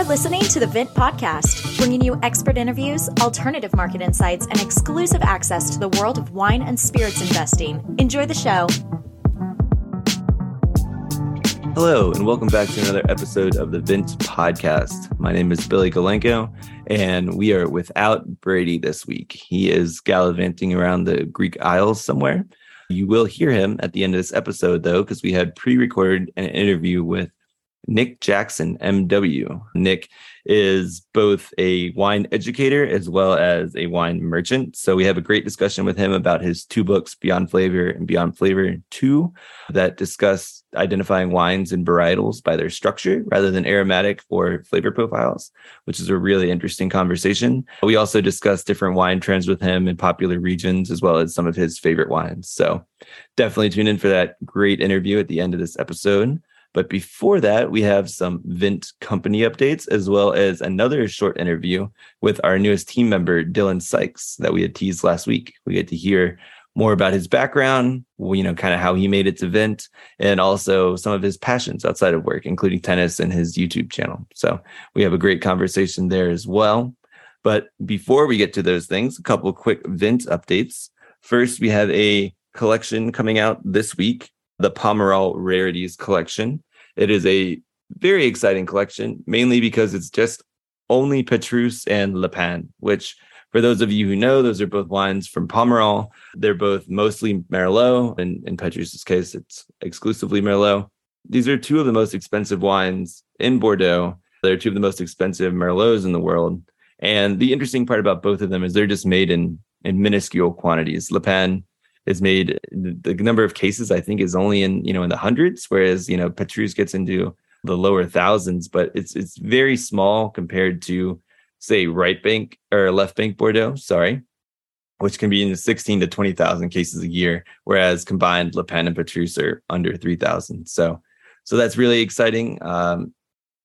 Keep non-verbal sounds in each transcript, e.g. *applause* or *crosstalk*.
You're listening to the Vint Podcast, bringing you expert interviews, alternative market insights, and exclusive access to the world of wine and spirits investing. Enjoy the show. Hello, and welcome back to another episode of the Vint Podcast. My name is Billy Galenko, and we are without Brady this week. He is gallivanting around the Greek Isles somewhere. You will hear him at the end of this episode, though, because we had pre recorded an interview with Nick Jackson, MW. Nick is both a wine educator as well as a wine merchant. So we have a great discussion with him about his two books, Beyond Flavor and Beyond Flavor 2, that discuss identifying wines and varietals by their structure rather than aromatic or flavor profiles, which is a really interesting conversation. We also discuss different wine trends with him in popular regions as well as some of his favorite wines. So definitely tune in for that great interview at the end of this episode. But before that, we have some Vint company updates, as well as another short interview with our newest team member, Dylan Sykes, that we had teased last week. We get to hear more about his background, you know, kind of how he made it to Vint, and also some of his passions outside of work, including tennis and his YouTube channel. So we have a great conversation there as well. But before we get to those things, a couple quick Vint updates. First, we have a collection coming out this week the Pomerol Rarities collection. It is a very exciting collection, mainly because it's just only Petrus and Le Pin, which for those of you who know, those are both wines from Pomerol. They're both mostly Merlot, and in Petrus's case, it's exclusively Merlot. These are two of the most expensive wines in Bordeaux. They're two of the most expensive Merlots in the world. And the interesting part about both of them is they're just made in in minuscule quantities. Le Pin is made the number of cases I think is only in you know in the hundreds, whereas you know Petrus gets into the lower thousands, but it's it's very small compared to say right bank or left bank Bordeaux, sorry, which can be in the 16 to 20,000 cases a year, whereas combined Le Pin and Petrus are under 3,000. So so that's really exciting. Um,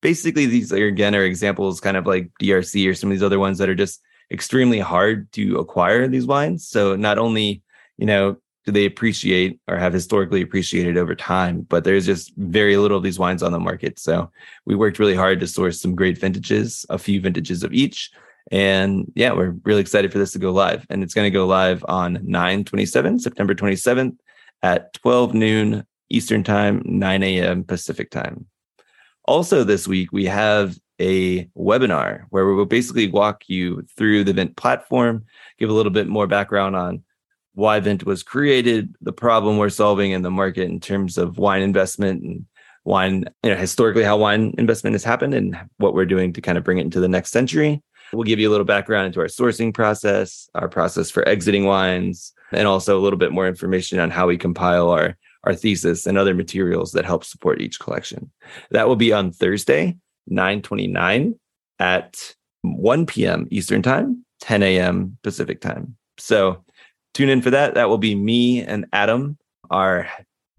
basically, these are again are examples kind of like DRC or some of these other ones that are just extremely hard to acquire these wines. So not only you know, do they appreciate or have historically appreciated over time? But there's just very little of these wines on the market. So we worked really hard to source some great vintages, a few vintages of each. And yeah, we're really excited for this to go live. And it's going to go live on 9 27, September 27th at 12 noon Eastern Time, 9 a.m. Pacific Time. Also, this week, we have a webinar where we will basically walk you through the Vint platform, give a little bit more background on why Vint was created, the problem we're solving in the market in terms of wine investment and wine, you know, historically how wine investment has happened and what we're doing to kind of bring it into the next century. We'll give you a little background into our sourcing process, our process for exiting wines, and also a little bit more information on how we compile our our thesis and other materials that help support each collection. That will be on Thursday, 929 at 1 p.m. Eastern Time, 10 a.m. Pacific Time. So tune in for that. That will be me and Adam, our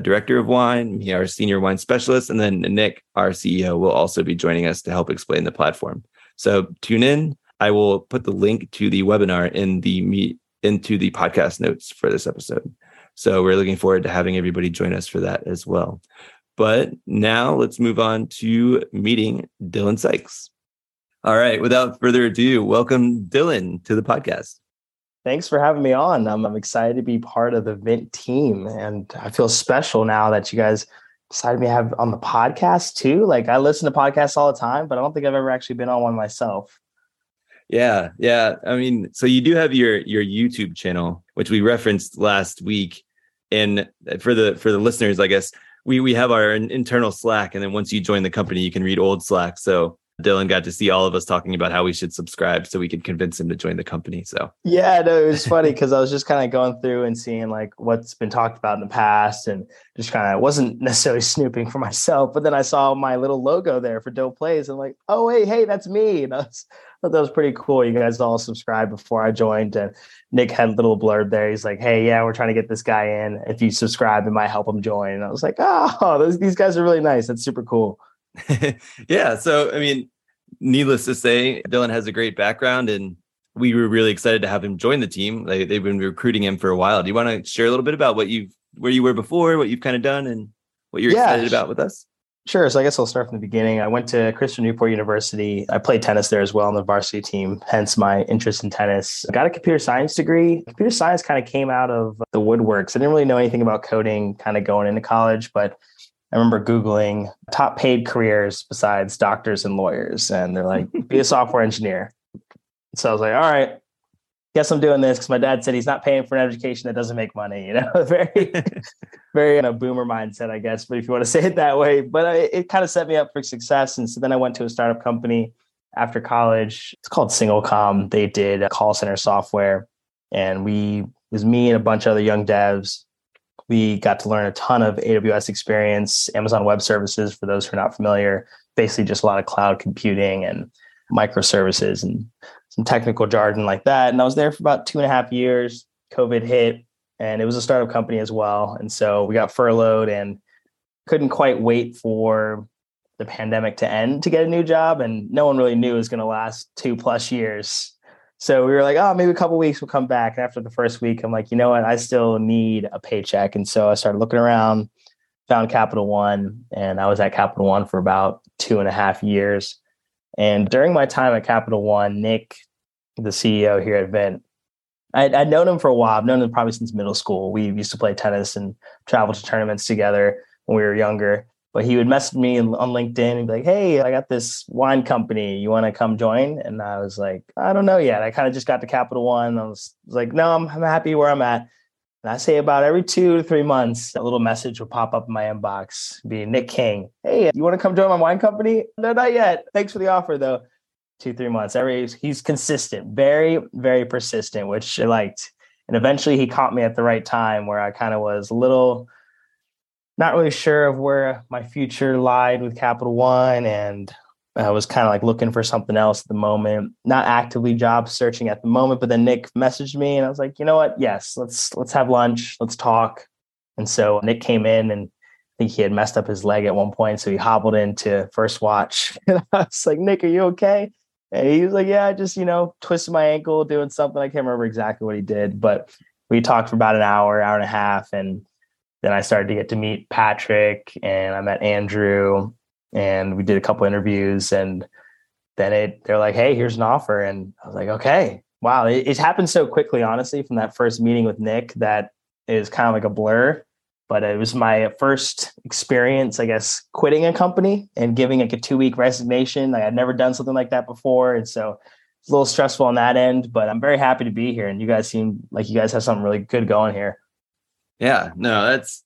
director of wine, me, our senior wine specialist, and then Nick, our CEO, will also be joining us to help explain the platform. So tune in. I will put the link to the webinar in the meet into the podcast notes for this episode. So we're looking forward to having everybody join us for that as well. But now let's move on to meeting Dylan Sykes. All right, without further ado, welcome Dylan to the podcast. Thanks for having me on. I'm, I'm excited to be part of the Vint team, and I feel special now that you guys decided me to have on the podcast too. Like I listen to podcasts all the time, but I don't think I've ever actually been on one myself. Yeah, yeah. I mean, so you do have your your YouTube channel, which we referenced last week. And for the for the listeners, I guess we we have our internal Slack, and then once you join the company, you can read old Slack. So Dylan got to see all of us talking about how we should subscribe so we could convince him to join the company. So yeah, no, it was funny because I was just kind of going through and seeing like what's been talked about in the past and just kind of wasn't necessarily snooping for myself, but then I saw my little logo there for Dope Plays. And like, oh hey, hey, that's me. And I was, thought that was pretty cool. You guys all subscribed before I joined, and Nick had a little blurb there. He's like, "Hey, yeah, we're trying to get this guy in. If you subscribe, it might help him join." And I was like, "Oh, those, these guys are really nice. That's super cool." *laughs* yeah. So, I mean, needless to say, Dylan has a great background and we were really excited to have him join the team. They, they've been recruiting him for a while. Do you want to share a little bit about what you've, where you were before, what you've kind of done and what you're yeah, excited about with us? Sure. So I guess I'll start from the beginning. I went to Christopher Newport University. I played tennis there as well on the varsity team, hence my interest in tennis. I got a computer science degree. Computer science kind of came out of the woodworks. I didn't really know anything about coding kind of going into college, but I remember Googling top paid careers besides doctors and lawyers. And they're like, *laughs* be a software engineer. So I was like, all right, guess I'm doing this because my dad said he's not paying for an education that doesn't make money. You know, *laughs* very, *laughs* very in a boomer mindset, I guess. But if you want to say it that way, but it, it kind of set me up for success. And so then I went to a startup company after college. It's called SingleCom. They did call center software, and we it was me and a bunch of other young devs. We got to learn a ton of AWS experience, Amazon Web Services. For those who are not familiar, basically just a lot of cloud computing and microservices and some technical jargon like that. And I was there for about two and a half years. COVID hit, and it was a startup company as well. And so we got furloughed and couldn't quite wait for the pandemic to end to get a new job. And no one really knew it was going to last two plus years. So we were like, oh, maybe a couple weeks we'll come back. And after the first week, I'm like, you know what? I still need a paycheck. And so I started looking around, found Capital One, and I was at Capital One for about two and a half years. And during my time at Capital One, Nick, the CEO here at Vint, I'd, I'd, known him for a while. I've known him probably since middle school. We used to play tennis and travel to tournaments together when we were younger. But he would message me on LinkedIn and be like, "Hey, I got this wine company. You want to come join?" And I was like, "I don't know yet. I kind of just got to Capital One. I was, was like, no, I'm, I'm happy where I'm at." And I say about every two to three months, a little message will pop up in my inbox, be Nick King. Hey, you want to come join my wine company? No, not yet. Thanks for the offer though. Two, three months. Every he's consistent, very, very persistent, which I liked. And eventually he caught me at the right time where I kind of was a little not really sure of where my future lied with Capital One and I was kind of like looking for something else at the moment, not actively job searching at the moment. But then Nick messaged me, and I was like, you know what? Yes, let's let's have lunch, let's talk. And so Nick came in, and I think he had messed up his leg at one point, so he hobbled into First Watch, *laughs* and I was like, Nick, are you okay? And he was like, yeah, I just you know twisted my ankle doing something. I can't remember exactly what he did, but we talked for about an hour, hour and a half, and then I started to get to meet Patrick, and I met Andrew, and we did a couple interviews and then it they're like hey here's an offer. And i was like okay. Wow. It, it, happened so quickly honestly from that first meeting with nick that it was kind of like a blur. But it was my first experience i guess quitting a company and giving like a two week resignation. Like i'd never done something like that before. And so it's a little stressful on that end but i'm very happy to be here. And you guys seem like you guys have something really good going here yeah no that's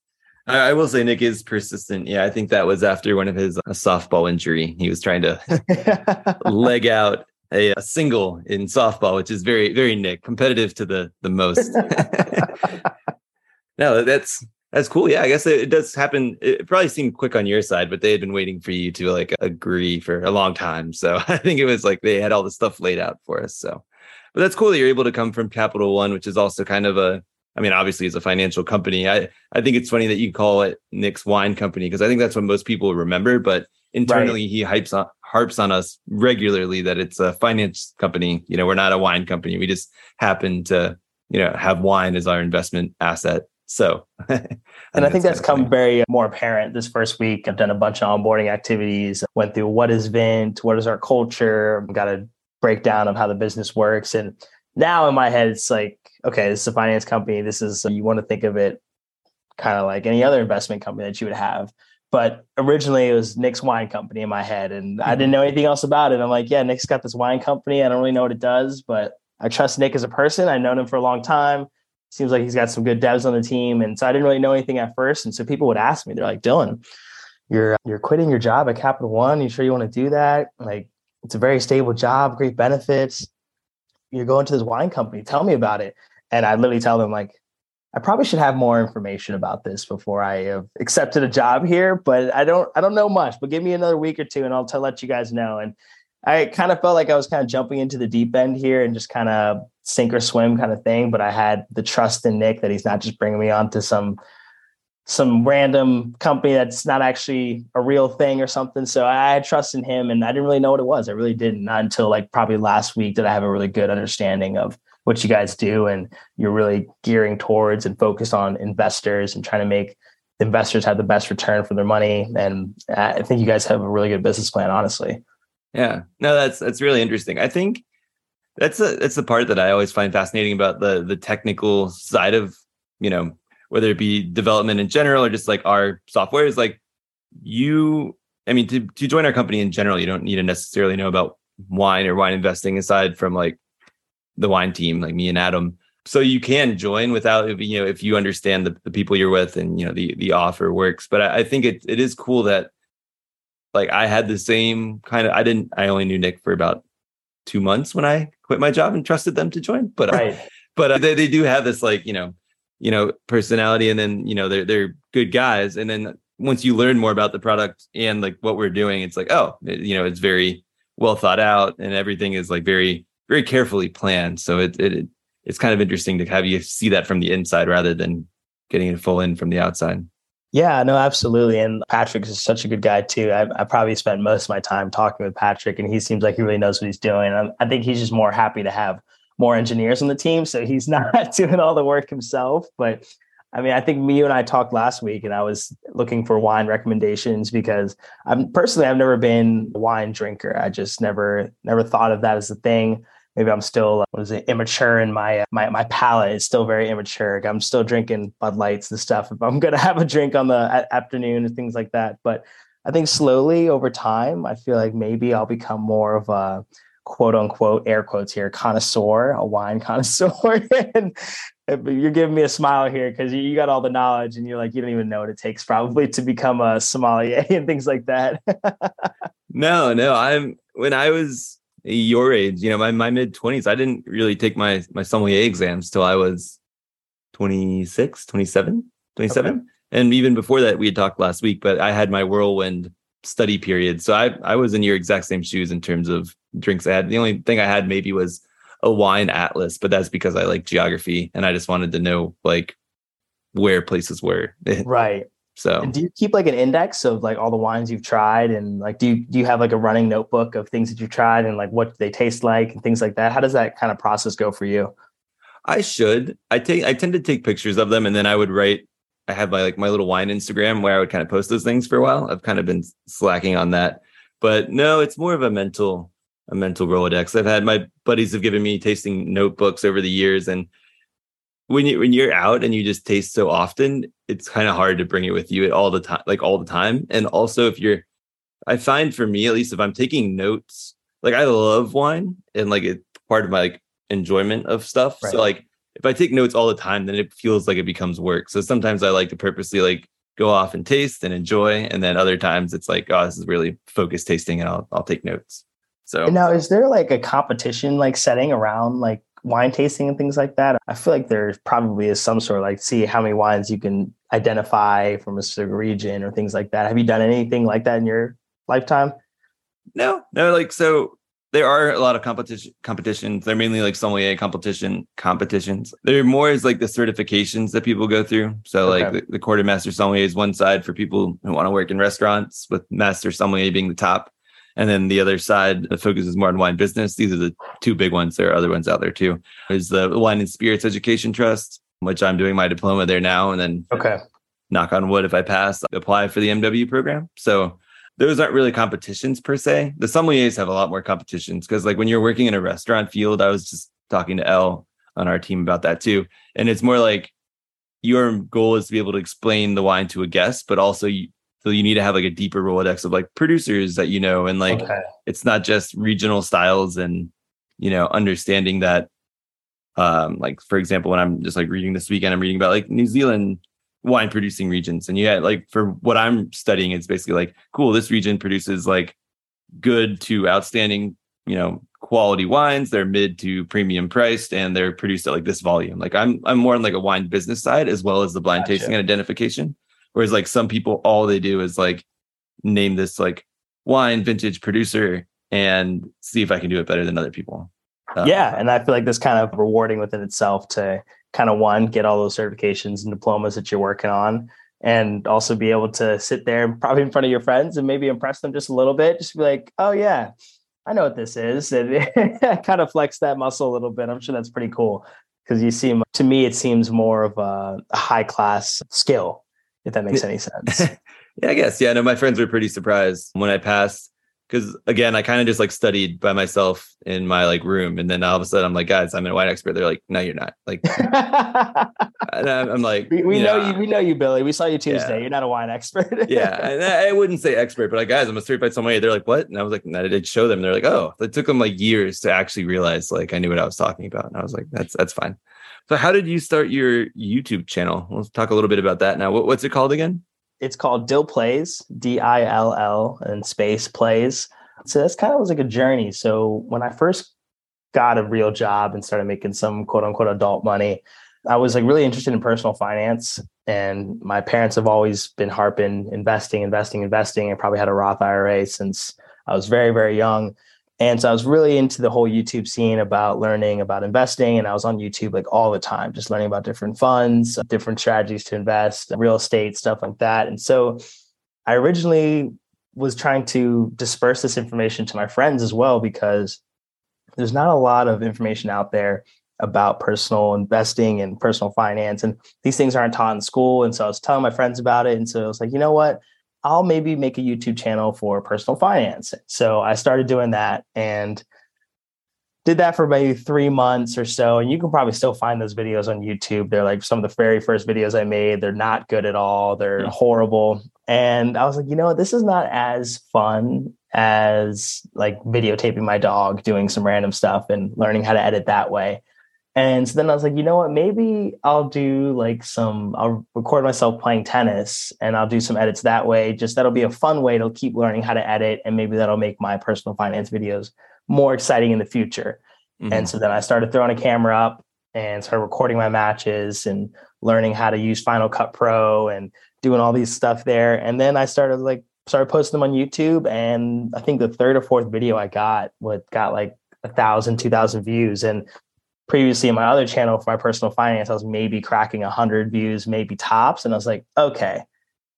I, will say Nick is persistent. Yeah, I think that was after one of his uh, softball injury. He was trying to *laughs* leg out a, a, single in softball, which is very, very Nick, competitive to the the most. *laughs* no, that's that's cool. Yeah, I guess it, it, does happen. It probably seemed quick on your side, but they had been waiting for you to like agree for a long time. So *laughs* I think it was like they had all the stuff laid out for us. So, but that's cool that you're able to come from Capital One, which is also kind of a I mean, obviously, it's a financial company. I, I think it's funny that you call it Nick's Wine Company because I think that's what most people remember. But internally, right. he hypes on, harps on us regularly that it's a finance company. You know, we're not a wine company. We just happen to, you know, have wine as our investment asset. So, *laughs* and I think that's come very more apparent this first week. I've done a bunch of onboarding activities, went through what is Vint, what is our culture, got a breakdown of how the business works. And now in my head, it's like, okay, this is a finance company. This is, you want to think of it kind of like any other investment company that you would have. But originally it was Nick's wine company in my head and I didn't mm-hmm. know anything else about it. I'm like, yeah, Nick's got this wine company. I don't really know what it does, but I trust Nick as a person. I've known him for a long time. Seems like he's got some good devs on the team. And so I didn't really know anything at first. And so people would ask me, they're like, Dylan, you're you're quitting your job at Capital One. You sure you want to do that? Like it's a very stable job, great benefits. You're going to this wine company. Tell me about it. And I literally tell them like, I probably should have more information about this before I have accepted a job here, but I don't I don't know much. But give me another week or two and I'll tell let you guys know. And I kind of felt like I was kind of jumping into the deep end here and just kind of sink or swim kind of thing. But I had the trust in Nick that he's not just bringing me on to some some random company that's not actually a real thing or something. So I had trust in him and I didn't really know what it was. I really didn't not until like probably last week did I have a really good understanding of what you guys do and you're really gearing towards and focused on investors and trying to make investors have the best return for their money. And I think you guys have a really good business plan, honestly. Yeah, no, that's that's really interesting. I think that's a that's the part that I always find fascinating about the the technical side of you know whether it be development in general or just like our software is like you. I mean, to to join our company in general, you don't need to necessarily know about wine or wine investing aside from like the wine team, like me and Adam. So you can join without you know if you understand the, the people you're with and you know the the offer works. But I, I think it it is cool that like I had the same kind of I didn't I only knew Nick for about two months when I quit my job and trusted them to join. But right. but uh, they, they do have this like, you know, you know, personality and then, you know, they're they're good guys. And then once you learn more about the product and like what we're doing, it's like, oh, it, you know, it's very well thought out and everything is like very, very carefully planned. So it, it it's kind of interesting to have you see that from the inside rather than getting it full in from the outside. Yeah, no, absolutely. And Patrick is such a good guy too. I, I, probably spent most of my time talking with Patrick, and he seems like he really knows what he's doing. I, I think he's just more happy to have more engineers on the team, so he's *laughs* not doing all the work himself. But I mean, I think me and I talked last week, and I was looking for wine recommendations because I'm personally I've never been a wine drinker. I just never never thought of that as a thing maybe I'm still uh, what is it immature in my uh, my my palate is still very immature. I'm still drinking Bud Lights and stuff. If I'm *laughs* gonna have a drink on the afternoon and things like that, but I think slowly over time, I feel like maybe I'll become more of a quote unquote air quotes here connoisseur, a wine *laughs* connoisseur. and you're giving me a smile here because you got all the knowledge and you're like you don't even know what it takes probably to become a sommelier *laughs* and things like that. *laughs* no, no, I'm when I was your age, you know, my, my mid 20s, I didn't really take my my sommelier exams till I was 26, 27, 27. Okay. And even before that, we had talked last week, but I had my whirlwind study period. So I I was in your exact same shoes in terms of drinks I had. The only thing I had maybe was a wine atlas, but that's because I like geography and I just wanted to know like where places were. *laughs* right. So and do you keep like an index of like all the wines you've tried and like do you do you have like a running notebook of things that you've tried and like what they taste like and things like that? How does that kind of process go for you? I should. I take I tend to take pictures of them and then I would write I have my like my little wine Instagram where I would kind of post those things for a while. I've kind of been slacking on that. But no, it's more of a mental a mental Rolodex. I've had my buddies have given me tasting notebooks over the years and when you when you're out and you just taste so often, it's kind of hard to bring it with you all the time, like all the time. And also, if you're, I find for me at least, if I'm taking notes, like I love wine and like it's part of my like enjoyment of stuff. Right. So like if I take notes all the time, then it feels like it becomes work. So sometimes I like to purposely like go off and taste and enjoy, and then other times it's like, oh, this is really focused tasting, and I'll I'll take notes. So now, is there like a competition like setting around like wine tasting and things like that. I feel like there probably is some sort of like see how many wines you can identify from a certain region or things like that. Have you done anything like that in your lifetime? No, no. Like so, there are a lot of competition competitions. They're mainly like sommelier competition competitions. They're more as like the certifications that people go through. So okay. like the, the Court of Master Sommelier is one side for people who want to work in restaurants, with master sommelier being the top. And then the other side that focuses more on wine business. These are the two big ones. There are other ones out there too. Is the Wine and Spirits Education Trust, which I'm doing my diploma there now. And then okay. knock on wood, if I pass, apply for the MW program. So those aren't really competitions per se. The sommeliers have a lot more competitions because like when you're working in a restaurant field, I was just talking to Elle on our team about that too. And it's more like your goal is to be able to explain the wine to a guest, but also you, so you need to have like a deeper Rolodex of like producers that you know, and like okay. it's not just regional styles and you know understanding that. Um, like for example, when I'm just like reading this weekend, I'm reading about like New Zealand wine producing regions, and yeah, like for what I'm studying, it's basically like cool. This region produces like good to outstanding, you know, quality wines. They're mid to premium priced, and they're produced at like this volume. Like I'm I'm more on like a wine business side as well as the blind gotcha. tasting and identification. Whereas like some people, all they do is like name this like wine vintage producer and see if I can do it better than other people. Uh, yeah, and I feel like this kind of rewarding within itself to kind of one get all those certifications and diplomas that you're working on, and also be able to sit there probably in front of your friends and maybe impress them just a little bit. Just be like, oh yeah, I know what this is, *laughs* and kind of flex that muscle a little bit. I'm sure that's pretty cool because you seem to me it seems more of a, a high class skill if that makes any sense. *laughs* yeah, I guess. Yeah, no, my friends were pretty surprised when I passed because again, I kind of just like studied by myself in my like room, and then all of a sudden I'm like, guys, I'm a wine expert. They're like, no, you're not. Like, *laughs* and I'm, like, we, we you know, know, you, we know you, Billy. We saw you Tuesday. Yeah. You're not a wine expert. *laughs* yeah, and I, wouldn't say expert, but like, guys, I'm a certified sommelier. They're like, what? And I was like, and I did show them. They're like, oh, it took them like years to actually realize like I knew what I was talking about, and I was like, that's that's fine. So, how did you start your YouTube channel? Let's talk a little bit about that now. What, what's it called again? It's called Dill Plays, D I L L, and space plays. So that's kind of was like a journey. So when I first got a real job and started making some quote unquote adult money, I was like really interested in personal finance. And my parents have always been harping investing, investing, investing. I probably had a Roth IRA since I was very, very young. And so I was really into the whole YouTube scene about learning about investing. And I was on YouTube like all the time, just learning about different funds, different strategies to invest, real estate, stuff like that. And so I originally was trying to disperse this information to my friends as well, because there's not a lot of information out there about personal investing and personal finance. And these things aren't taught in school. And so I was telling my friends about it. And so I was like, you know what? I'll maybe make a YouTube channel for personal finance. So I started doing that and did that for maybe three months or so. And you can probably still find those videos on YouTube. They're like some of the very first videos I made. They're not good at all. They're yeah. horrible. And I was like, you know what? This is not as fun as like videotaping my dog doing some random stuff and learning how to edit that way. And so then I was like, you know what? Maybe I'll do like some, I'll record myself playing tennis and I'll do some edits that way. Just that'll be a fun way to keep learning how to edit. And maybe that'll make my personal finance videos more exciting in the future. Mm-hmm. And so then I started throwing a camera up and started recording my matches and learning how to use Final Cut Pro and doing all these stuff there. And then I started like, started posting them on YouTube. And I think the third or fourth video I got, what got like a thousand, two thousand views. And previously in my other channel for my personal finance, I was maybe cracking 100 views, maybe tops. And I was like, okay,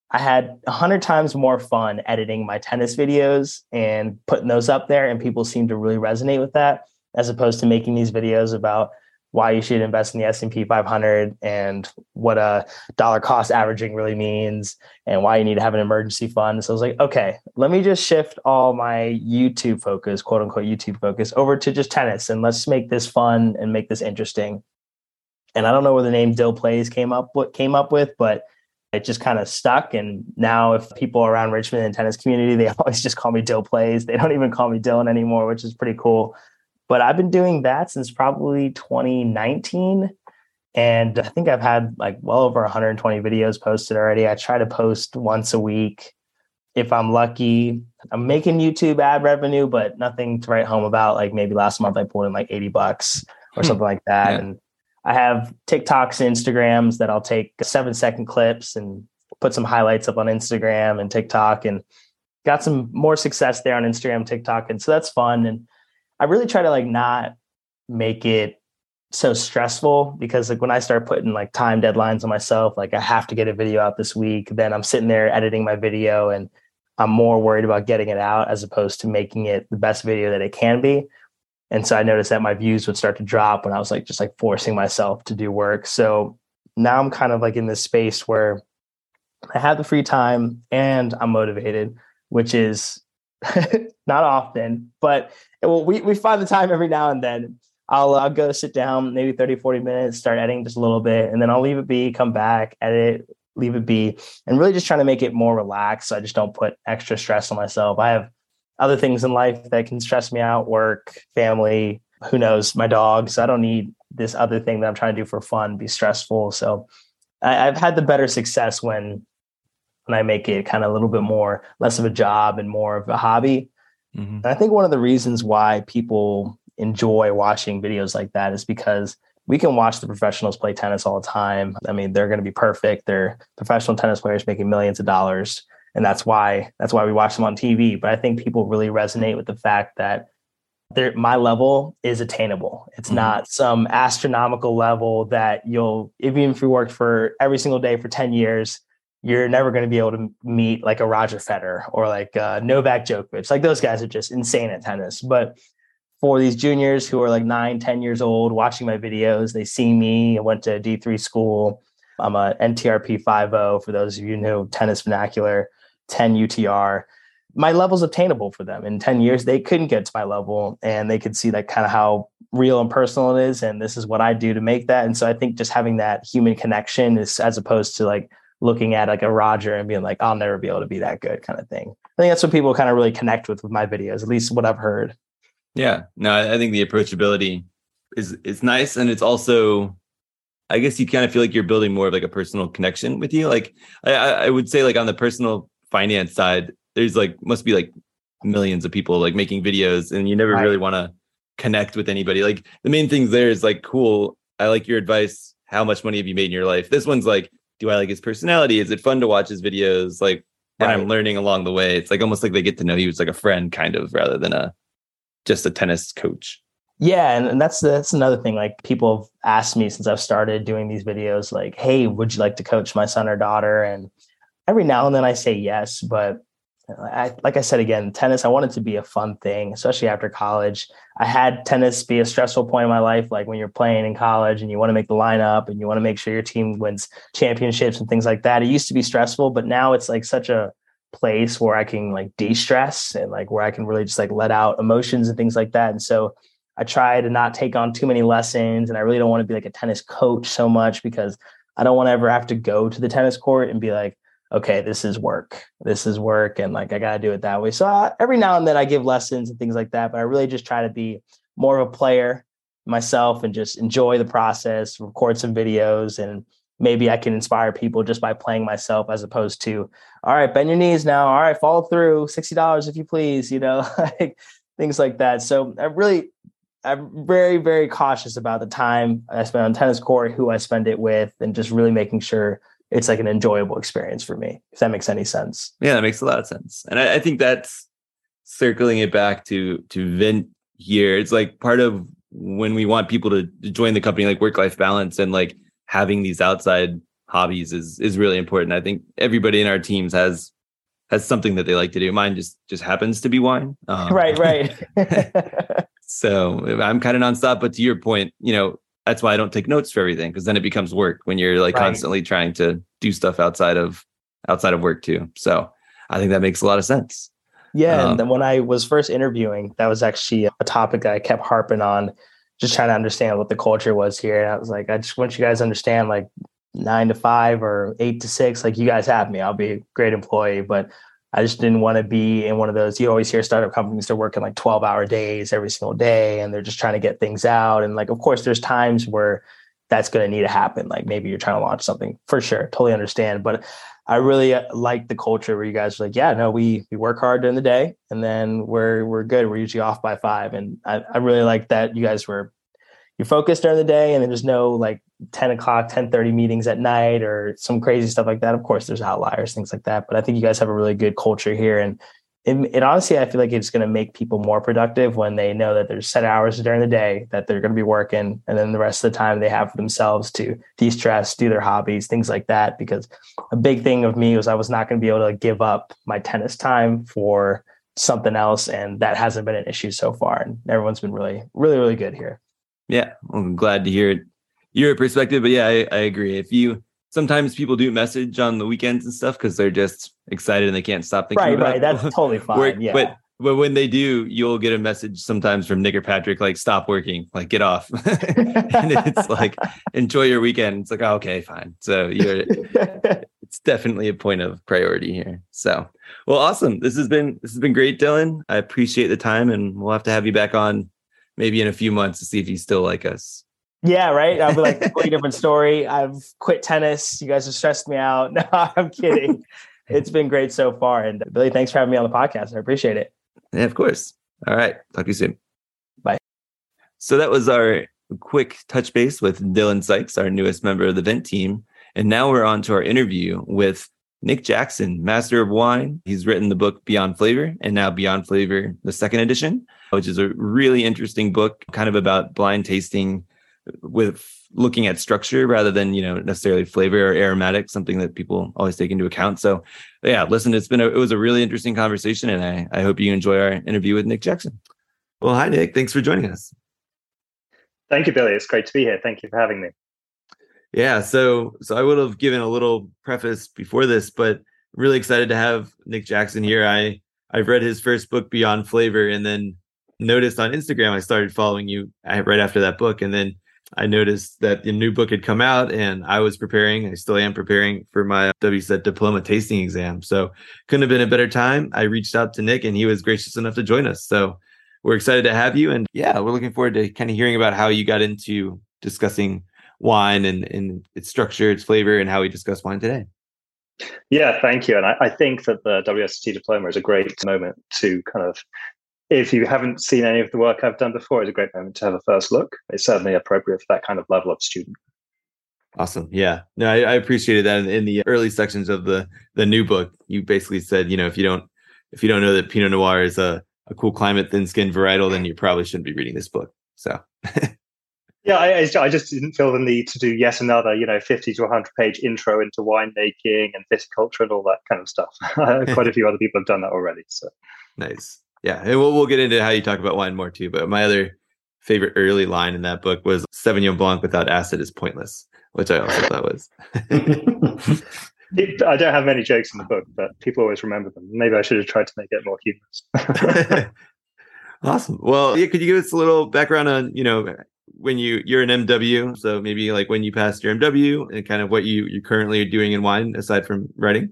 I had 100 times more fun editing my tennis videos and putting those up there. And people seem to really resonate with that as opposed to making these videos about why you should invest in the S&P 500 and what a dollar cost averaging really means and why you need to have an emergency fund. So I was like, okay, let me just shift all my YouTube focus, quote unquote YouTube focus over to just tennis and let's make this fun and make this interesting. And I don't know where the name Dill Plays came up what came up with, but it just kind of stuck. And now if people around Richmond and tennis community, they *laughs* always just call me Dill Plays. They don't even call me Dylan anymore, which is pretty cool. But I've been doing that since probably 2019. And I think I've had like well over 120 videos posted already. I try to post once a week. If I'm lucky, I'm making YouTube ad revenue, but nothing to write home about. Like maybe last month I pulled in like 80 bucks or hmm. something like that. Yeah. And I have TikToks and Instagrams that I'll take seven second clips and put some highlights up on Instagram and TikTok and got some more success there on Instagram, TikTok. And so that's fun. And I really try to like not make it so stressful because like when I start putting like time deadlines on myself, like I have to get a video out this week, then I'm sitting there editing my video and I'm more worried about getting it out as opposed to making it the best video that it can be. And so I noticed that my views would start to drop when I was like just like forcing myself to do work. So now I'm kind of like in this space where I have the free time and I'm motivated, which is *laughs* not often, but well, we, we find the time every now and then. I'll, I'll go sit down maybe 30, 40 minutes, start editing just a little bit, and then I'll leave it be, come back, edit, leave it be, and really just trying to make it more relaxed. So I just don't put extra stress on myself. I have other things in life that can stress me out work, family, who knows, my dogs. I don't need this other thing that I'm trying to do for fun be stressful. So I, I've had the better success when when I make it kind of a little bit more less of a job and more of a hobby. Mm-hmm. And I think one of the reasons why people enjoy watching videos like that is because we can watch the professionals play tennis all the time. I mean, they're going to be perfect. They're professional tennis players making millions of dollars, and that's why that's why we watch them on TV. But I think people really resonate with the fact that my level is attainable. It's mm-hmm. not some astronomical level that you'll even if you worked for every single day for 10 years, you're never going to be able to meet like a Roger Federer or like uh, Novak Djokovic. Like those guys are just insane at tennis. But for these juniors who are like nine, 10 years old watching my videos, they see me. I went to D3 school. I'm a NTRP 50 for those of you who know tennis vernacular, 10 UTR. My level's obtainable for them. In 10 years, they couldn't get to my level and they could see like kind of how real and personal it is. And this is what I do to make that. And so I think just having that human connection is as opposed to like looking at like a Roger and being like, I'll never be able to be that good kind of thing. I think that's what people kind of really connect with with my videos, at least what I've heard. Yeah. No, I think the approachability is is nice. And it's also I guess you kind of feel like you're building more of like a personal connection with you. Like I, I would say like on the personal finance side, there's like must be like millions of people like making videos and you never right. really want to connect with anybody. Like the main things there is like, cool. I like your advice. How much money have you made in your life? This one's like, do I like his personality? Is it fun to watch his videos? Like, right. I'm learning along the way. It's like almost like they get to know you as like a friend, kind of, rather than a just a tennis coach. Yeah, and, and that's that's another thing. Like people have asked me since I've started doing these videos, like, "Hey, would you like to coach my son or daughter?" And every now and then I say yes, but I, like I said again, tennis, I wanted it to be a fun thing, especially after college. I had tennis be a stressful point in my life, like when you're playing in college and you want to make the lineup and you want to make sure your team wins championships and things like that. It used to be stressful, but now it's like such a place where I can like de-stress and like where I can really just like let out emotions and things like that. And so I try to not take on too many lessons and I really don't want to be like a tennis coach so much because I don't want to ever have to go to the tennis court and be like, okay, this is work. This is work. And like, I got to do it that way. So I, every now and then I give lessons and things like that, but I really just try to be more of a player myself and just enjoy the process, record some videos, and maybe I can inspire people just by playing myself as opposed to, all right, bend your knees now. All right, follow through, $60 if you please, you know, *laughs* like things like that. So I really, I'm very, very cautious about the time I spend on tennis court, who I spend it with, and just really making sure it's like an enjoyable experience for me. If that makes any sense. Yeah, that makes a lot of sense. And I, I think that's circling it back to to Vint here. It's like part of when we want people to, to join the company, like work life balance and like having these outside hobbies is is really important. I think everybody in our teams has has something that they like to do. Mine just just happens to be wine. Um, right, right. *laughs* so I'm kind of nonstop. But to your point, you know, that's why I don't take notes for everything because then it becomes work when you're like right. constantly trying to do stuff outside of outside of work too. So I think that makes a lot of sense. Yeah, um, and then when I was first interviewing, that was actually a topic that I kept harping on, just trying to understand what the culture was here. And I was like, I just want you guys to understand, like nine to five or eight to six, like you guys have me. I'll be a great employee, but I just didn't want to be in one of those. You always hear startup companies they're working like 12 hour days every single day and they're just trying to get things out. And like, of course, there's times where that's going to need to happen. Like maybe you're trying to launch something for sure. Totally understand. But I really uh, like the culture where you guys are like, yeah, no, we we work hard during the day and then we're we're good. We're usually off by five. And I, I really like that you guys were you're focused during the day and there's no like 10 o'clock 10 30 meetings at night or some crazy stuff like that. Of course there's outliers things like that but i think you guys have a really good culture here. And it, it honestly i feel like it's going to make people more productive when they know that there's set hours during the day that they're going to be working and then the rest of the time they have for themselves to de-stress do their hobbies things like that. Because a big thing of me was i was not going to be able to give up my tennis time for something else and that hasn't been an issue so far. And everyone's been really really really good here yeah, I'm glad to hear it, your perspective. But yeah, I, I agree. If you sometimes people do message on the weekends and stuff because they're just excited and they can't stop thinking right, about right. Right. That's *laughs* totally fine. Work. Yeah. But but when they do, you'll get a message sometimes from Nick or Patrick like stop working, like get off. *laughs* and it's like enjoy your weekend. It's like, oh, okay, fine. So you're *laughs* it's definitely a point of priority here. So well, awesome. This has been this has been great, Dylan. I appreciate the time and we'll have to have you back on maybe in a few months to see if you still like us. Yeah, right. I'll be like, a completely different *laughs* story. I've quit tennis. You guys have stressed me out. *laughs* No, I'm kidding. it's been great so far. And uh, Billy, thanks for having me on the podcast. I appreciate it. Yeah, of course. All right. Talk to you soon. Bye. So that was our quick touch base with Dylan Sykes, our newest member of the Vint team. And now we're on to our interview with Nick Jackson, master of wine. He's written the book Beyond Flavor and now Beyond Flavor, the second edition, which is a really interesting book, kind of about blind tasting with looking at structure rather than, you know, necessarily flavor or aromatic, something that people always take into account. So yeah, listen, it's been a, it was a really interesting conversation and I, I hope you enjoy our interview with Nick Jackson. Well, hi, Nick. Thanks for joining us. Thank you, Billy. It's great to be here. Thank you for having me. Yeah, so so I would have given a little preface before this, but really excited to have Nick Jackson here. I I've read his first book, Beyond Flavor, and then noticed on Instagram I started following you uh, right after that book, and then I noticed that the new book had come out, and I was preparing. I still am preparing for my uh, WSET diploma tasting exam. So couldn't have been a better time. I reached out to Nick, and he was gracious enough to join us. So we're excited to have you, and yeah, we're looking forward to kind of hearing about how you got into discussing wine and, and its structure, its flavor, and how we discuss wine today. Yeah, thank you. And I, I think that the WSET diploma is a great moment to kind of, if you haven't seen any of the work I've done before, it's a great moment to have a first look. It's certainly appropriate for that kind of level of student. Awesome. Yeah. No, I, I appreciated that in, in, the early sections of the the new book. You basically said, you know, if you don't if you don't know that Pinot Noir is a, a cool climate thin skin varietal, then you probably shouldn't be reading this book. So *laughs* Yeah, I, I just didn't feel the need to do yet another, you know, 50 to 100 page intro into winemaking and viticulture and all that kind of stuff. *laughs* Quite a few other people have done that already. So nice. Yeah. And we'll, we'll get into how you talk about wine more too. But my other favorite early line in that book was Sauvignon Blanc without acid is pointless, which I also thought was. *laughs* I don't have many jokes in the book, but people always remember them. Maybe I should have tried to make it more humorous. *laughs* *laughs* awesome. Well, yeah, could you give us a little background on, you know, when you you're an MW, so maybe like when you passed your MW and kind of what you you currently are doing in wine aside from writing.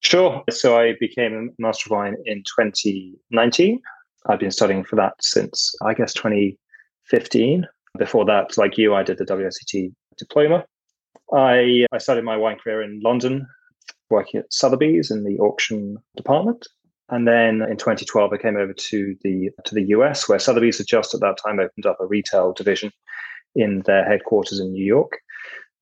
Sure. So I became a master of wine in 2019. I've been studying for that since I guess 2015. Before that, like you, I did the WSET diploma. I I started my wine career in London, working at Sotheby's in the auction department. And then in 2012, I came over to the to the US, where Sotheby's had just at that time opened up a retail division in their headquarters in New York.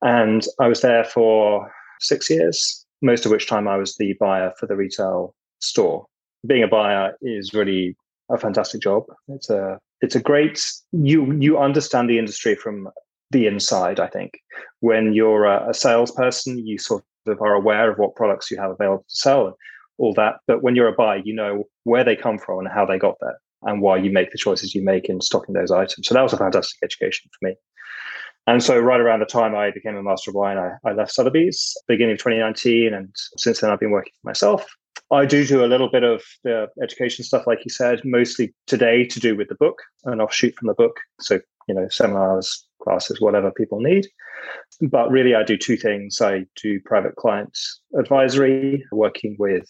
And I was there for six years, most of which time I was the buyer for the retail store. Being a buyer is really a fantastic job. It's a it's a great you you understand the industry from the inside. I think when you're a, a salesperson, you sort of are aware of what products you have available to sell and all that. But when you're a buyer, you know where they come from and how they got there and why you make the choices you make in stocking those items. So that was a fantastic education for me. And so, right around the time I became a master of wine, I, I left Sotheby's, beginning of 2019. And since then, I've been working for myself. I do do a little bit of the education stuff, like you said, mostly today to do with the book, an offshoot from the book. So, you know, seminars, classes, whatever people need. But really, I do two things. I do private client advisory, working with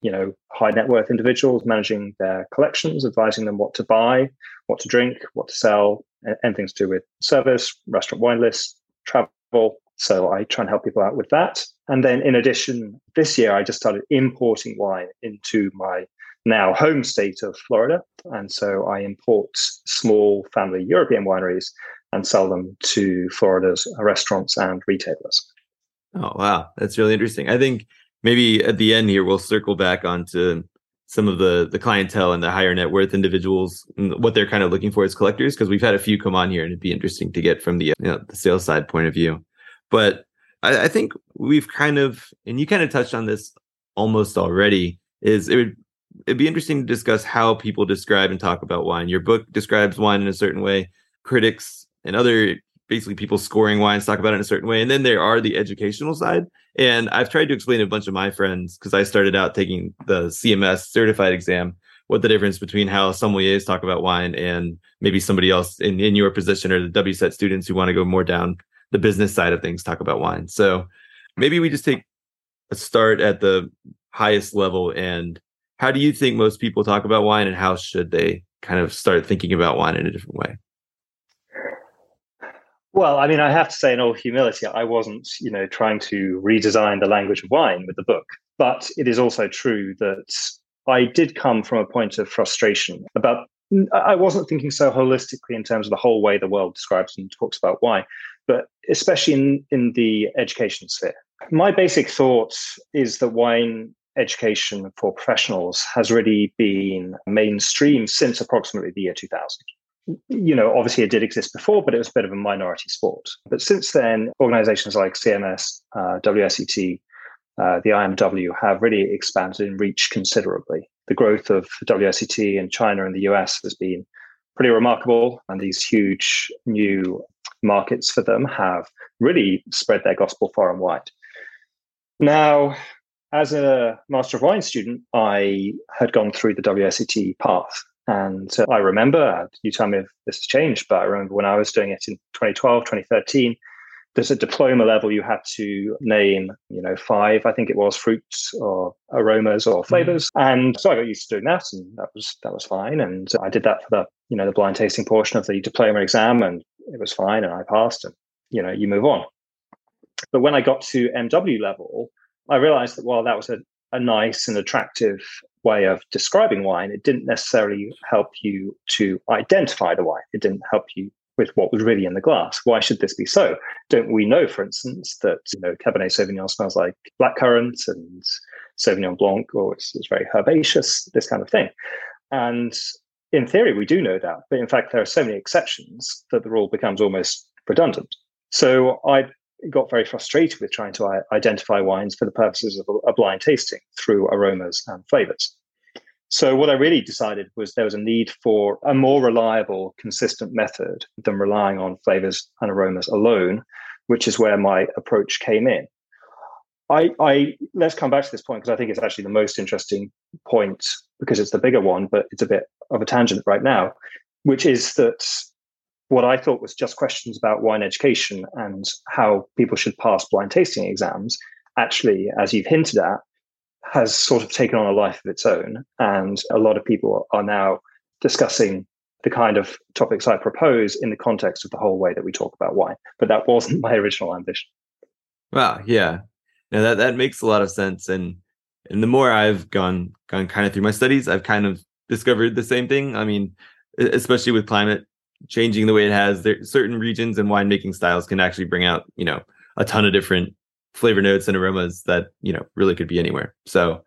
you know high net worth individuals, managing their collections, advising them what to buy, what to drink, what to sell, anything to do with service, restaurant wine lists, travel. So I try and help people out with that. And then in addition, this year I just started importing wine into my now home state of Florida. And so I import small family European wineries and sell them to Florida's restaurants and retailers. Oh, wow. That's really interesting. I think maybe at the end here, we'll circle back onto some of the the clientele and the higher net worth individuals what they're kind of looking for as collectors because we've had a few come on here and it'd be interesting to get from the you know the sales side point of view. But I, I think we've kind of and you kind of touched on this almost already is it would it'd be interesting to discuss how people describe and talk about wine. Your book describes wine in a certain way. Critics and other basically people scoring wines talk about it in a certain way. And then there are the educational side. And I've tried to explain to a bunch of my friends because I started out taking the CMS certified exam, what the difference between how sommeliers talk about wine and maybe somebody else in, in your position or the WSET students who want to go more down the business side of things talk about wine. So maybe we just take a start at the highest level and how do you think most people talk about wine and how should they kind of start thinking about wine in a different way? Well, I mean, I have to say, in all humility, I wasn't, you know, trying to redesign the language of wine with the book. But it is also true that I did come from a point of frustration about. I wasn't thinking so holistically in terms of the whole way the world describes and talks about wine, but especially in, in the education sphere. My basic thought is that wine education for professionals has really been mainstream since approximately the year 2000 you know, obviously it did exist before, but it was a bit of a minority sport. But since then, organizations like CMS, uh, WSET, uh, the IMW have really expanded in reach considerably. The growth of WSET in China and the US has been pretty remarkable. And these huge new markets for them have really spread their gospel far and wide. Now, as a Master of Wine student, I had gone through the WSET path. And uh, I remember, you tell me if this has changed, but I remember when I was doing it in 2012, 2013, there's a diploma level you had to name, you know, five, I think it was fruits or aromas or mm-hmm. flavors. Mm-hmm. And so I got used to doing that and that was that was fine. And I did that for the, you know, the blind tasting portion of the diploma exam and it was fine and I passed and, you know, you move on. But when I got to MW level, I realized that while that was a, a nice and attractive way of describing wine, it didn't necessarily help you to identify the wine. It didn't help you with what was really in the glass. Why should this be so? Don't we know, for instance, that you know Cabernet Sauvignon smells like blackcurrant and Sauvignon Blanc, or it's, it's very herbaceous, this kind of thing. And in theory, we do know that, but in fact, there are so many exceptions that the rule becomes almost redundant. So I got very frustrated with trying to uh, identify wines for the purposes of a blind tasting through aromas and flavors. So, what I really decided was there was a need for a more reliable, consistent method than relying on flavors and aromas alone, which is where my approach came in. I, I let's come back to this point because I think it's actually the most interesting point because it's the bigger one, but it's a bit of a tangent right now, which is that what I thought was just questions about wine education and how people should pass blind tasting exams, actually, as you've hinted at, has sort of taken on a life of its own. And a lot of people are now discussing the kind of topics I propose in the context of the whole way that we talk about wine. But that wasn't my original ambition. Wow. Yeah. Now that, that makes a lot of sense. And and the more I've gone gone kind of through my studies, I've kind of discovered the same thing. I mean, especially with climate changing the way it has, there certain regions and winemaking styles can actually bring out, you know, a ton of different flavor notes and aromas that you know really could be anywhere. So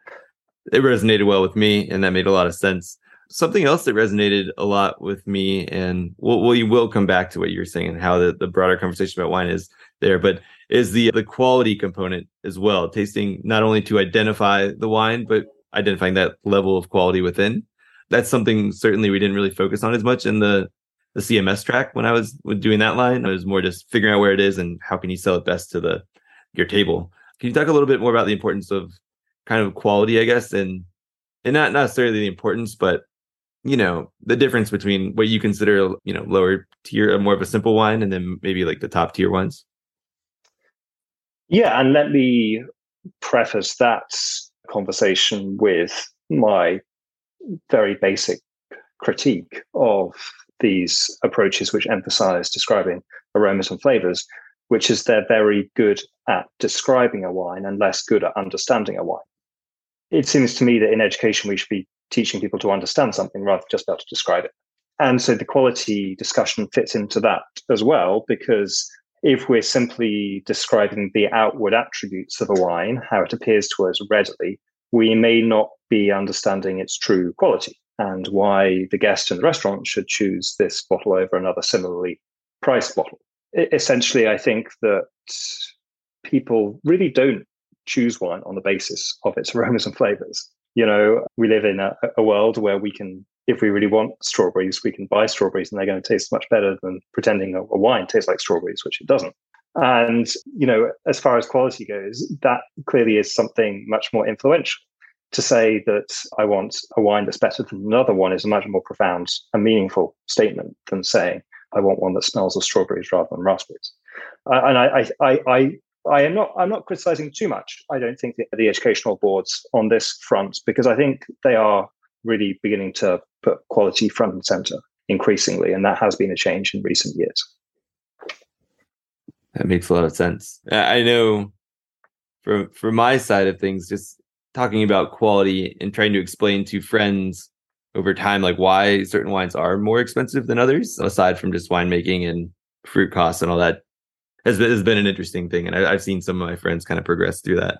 it resonated well with me and that made a lot of sense. Something else that resonated a lot with me and we'll, we will come back to what you were saying and how the, the broader conversation about wine is there but is the the quality component as well tasting not only to identify the wine but identifying that level of quality within. That's something certainly we didn't really focus on as much in the the cms track when i was doing that line it was more just figuring out where it is and how can you sell it best to the your table. Can you talk a little bit more about the importance of kind of quality, I guess, and and not necessarily the importance, but you know the difference between what you consider you know lower tier, uh, more of a simple wine, and then maybe like the top tier ones. Yeah, and let me preface that conversation with my very basic critique of these approaches which emphasize describing aromas and flavors which is they're very good at describing a wine and less good at understanding a wine. It seems to me that in education, we should be teaching people to understand something rather than just be able to describe it. And so the quality discussion fits into that as well, because if we're simply describing the outward attributes of a wine, how it appears to us readily, we may not be understanding its true quality and why the guest in the restaurant should choose this bottle over another similarly priced bottle essentially, I think that people really don't choose wine on the basis of its *laughs* aromas and flavors. You know, we live in a, a, world where we can, if we really want strawberries, we can buy strawberries and they're going to taste much better than pretending a, a wine tastes like strawberries, which it doesn't. And, you know, as far as quality goes, that clearly is something much more influential. To say that I want a wine that's better than another one is a much more profound and meaningful statement than saying I want one that smells of strawberries rather than raspberries. Uh, and I, I, I, I am not. I'm not criticizing too much. I don't think the, the educational boards on this front because I think they are really beginning to put quality front and center increasingly, and that has been a change in recent years. That makes a lot of sense. I know from from my side of things, just talking about quality and trying to explain to friends over time, like why certain wines are more expensive than others, aside from just winemaking and fruit costs and all that, has been, has been an interesting thing. And I, have seen some of my friends kind of progress through that.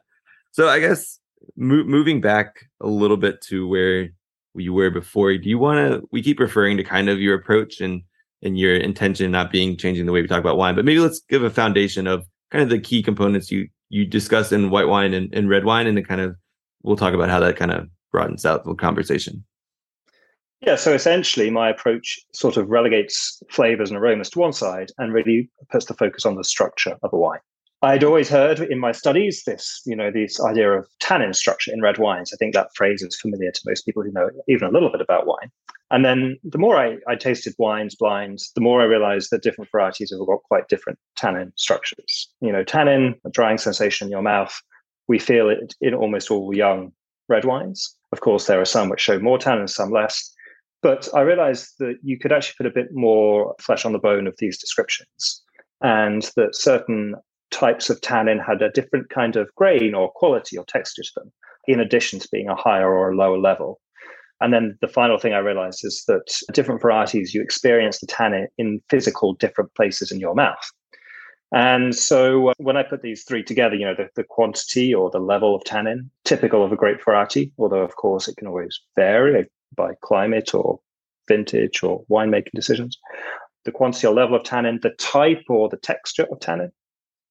So I guess mo- moving back a little bit to where you were before, do you want to? We keep referring to kind of your approach and and your intention not being changing the way we talk about wine, but maybe let's give a foundation of kind of the key components you you discuss in white wine and, and red wine, and the kind of we'll talk about how that kind of broadens out the conversation. Yeah, so essentially, my approach sort of relegates flavors and aromas to one side and really puts the focus on the structure of a wine. I'd always heard in my studies this, you know, this idea of tannin structure in red wines. I think that phrase is familiar to most people who know even a little bit about wine. And then the more I, I tasted wines blinds, the more I realized that different varieties have got quite different tannin structures. You know, tannin, a drying sensation in your mouth, we feel it in almost all young red wines. Of course, there are some which show more tannin, some less. But I realized that you could actually put a bit more flesh on the bone of these descriptions, and that certain types of tannin had a different kind of grain or quality or texture to them, in addition to being a higher or a lower level. And then the final thing I realized is that different varieties, you experience the tannin in physical different places in your mouth. And so uh, when I put these three together, you know, the, the quantity or the level of tannin, typical of a grape variety, although of course it can always vary by climate or vintage or winemaking decisions. The quantity or level of tannin, the type or the texture of tannin,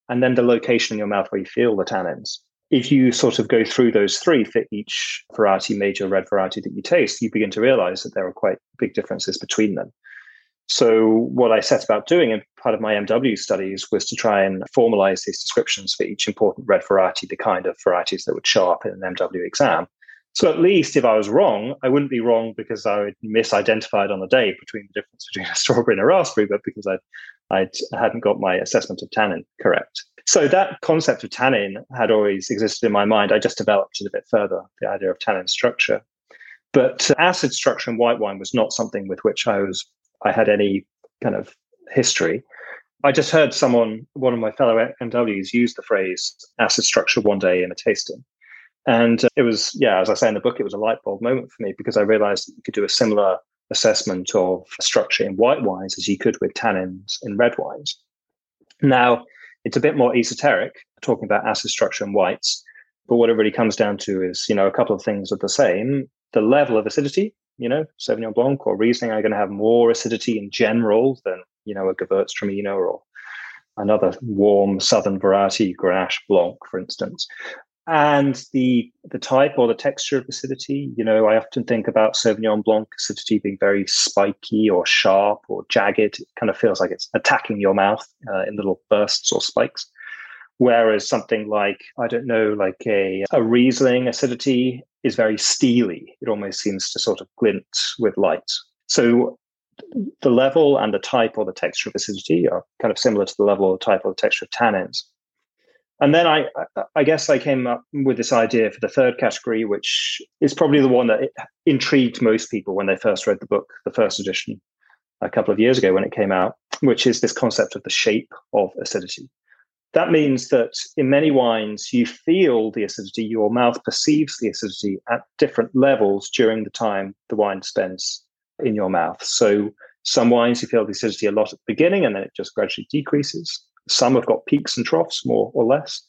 and then the location in your mouth where you feel the tannins. If you sort of go through those three for each variety, major red variety that you taste, you begin to realize that there are quite big differences between them. So, what I set about doing in part of my MW studies was to try and formalize these descriptions for each important red variety, the kind of varieties that would show up in an MW exam. So at least if I was wrong, I wouldn't be wrong because I would misidentified on the day between the difference between *laughs* a strawberry and a raspberry, but because I I hadn't got my assessment of tannin correct. So that concept of tannin had always existed in my mind. I just developed it a bit further, the idea of tannin structure. But acid structure in white wine was not something with which I was I had any kind of history. I just heard someone, one of my fellow MWs, use the phrase acid structure one day in a tasting. And it was, yeah, as I say in the book, it was a light bulb moment for me because I realized that you could do a similar assessment of structure in white wines as you could with tannins in red wines. Now, it's a bit more esoteric talking about acid structure in whites, but what it really comes down to is, you know, a couple of things are the same. The level of acidity, you know, Sauvignon Blanc or Riesling are going to have more acidity in general than, you know, a Gewürztraminer or another warm southern variety, Grenache Blanc, for instance and the the type or the texture of acidity. You know, I often think about Sauvignon Blanc acidity being very spiky or sharp or jagged. It kind of feels like it's attacking your mouth uh, in little bursts or spikes. Whereas something like I don't know, like a a Riesling acidity is very steely. It almost seems to sort of glint with light. So the level and the type or the texture of acidity are kind of similar to the level or the type or the texture of tannins and then I, I guess I came up with this idea for the third category, which is probably the one that intrigued most people when they first read the book, the first edition, a couple of years ago when it came out, which is this concept of the shape of acidity. That means that in many wines, you feel the acidity, your mouth perceives the acidity at different levels during the time the wine spends in your mouth. So some wines you feel the acidity a lot at the beginning and then it just gradually decreases. Some have got peaks and troughs, more or less.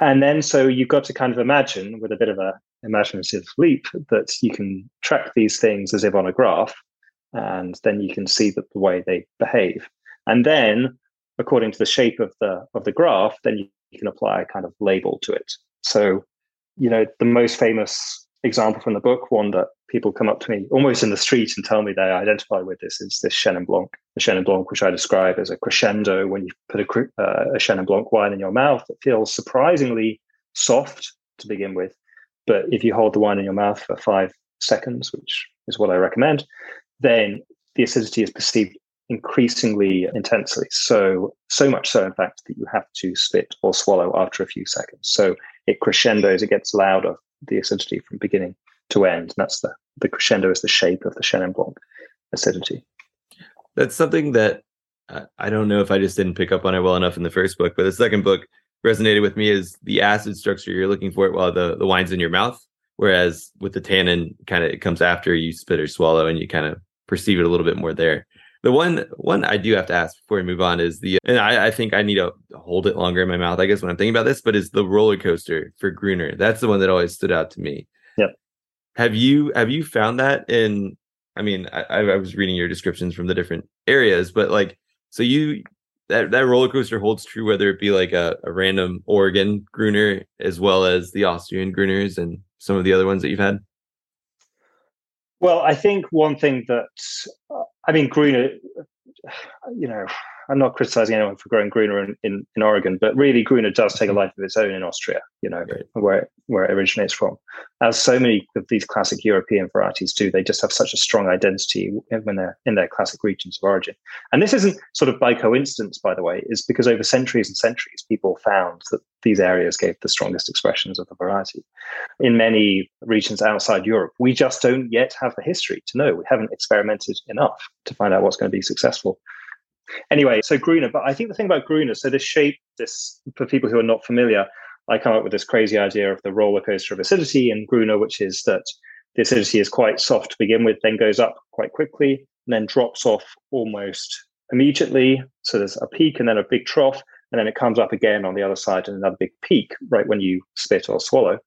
And then so you've got to kind of imagine with a bit of a imaginative leap that you can track these things as if on a graph, and then you can see the, the way they behave. And then, according to the shape of the of the graph, then you, can apply a kind of label to it. So, you know, the most famous example from the book, one that people come up to me almost in the street and tell me they identify with this is this Chenin Blanc. The Chenin Blanc, which I describe as a crescendo when you put a, uh, a Chenin Blanc wine in your mouth, it feels surprisingly soft to begin with. But if you hold the wine in your mouth for five seconds, which is what I recommend, then the acidity is perceived increasingly intensely. So, so much so, in fact, that you have to spit or swallow after a few seconds. So it crescendos, it gets louder the acidity from beginning to end. And that's the the crescendo is the shape of the Chenin Blanc acidity. That's something that uh, I don't know if I just didn't pick up on it well enough in the first book, but the second book resonated with me is the acid structure you're looking for it while the, the wine's in your mouth. Whereas with the tannin, kind of it comes after you spit or swallow and you kind of perceive it a little bit more there. The one one I do have to ask before we move on is the and I, I think I need to hold it longer in my mouth, I guess when I'm thinking about this, but is the roller coaster for Gruner. That's the one that always stood out to me. Yep. Have you have you found that in I mean, I, I was reading your descriptions from the different areas, but like so you that that roller coaster holds true whether it be like a, a random Oregon Gruner as well as the Austrian Gruners and some of the other ones that you've had? Well, I think one thing that uh, I mean, Gruner, you know, I'm not criticizing anyone for growing Gruner in, in, in, Oregon, but really Gruner does take a mm-hmm. life of its own in Austria, you know, right. where, it, where it originates from. As so many of these classic European varieties do, they just have such a strong identity when they're in their classic regions of origin. And this isn't sort of by coincidence, by the way, is because over centuries and centuries, people found that these areas gave the strongest expressions of the variety. In many regions outside Europe, we just don't yet have the history to know. We haven't experimented enough to find out what's going to be successful. Anyway, so Gruner, but I think the thing about Gruner, so this shape, this for people who are not familiar, I come up with this crazy idea of the roller coaster of acidity in Gruner, which is that the acidity is quite soft to begin with, then goes up quite quickly, and then drops off almost immediately. So there's a peak and then a big trough, and then it comes up again on the other side and another big peak right when you spit or swallow.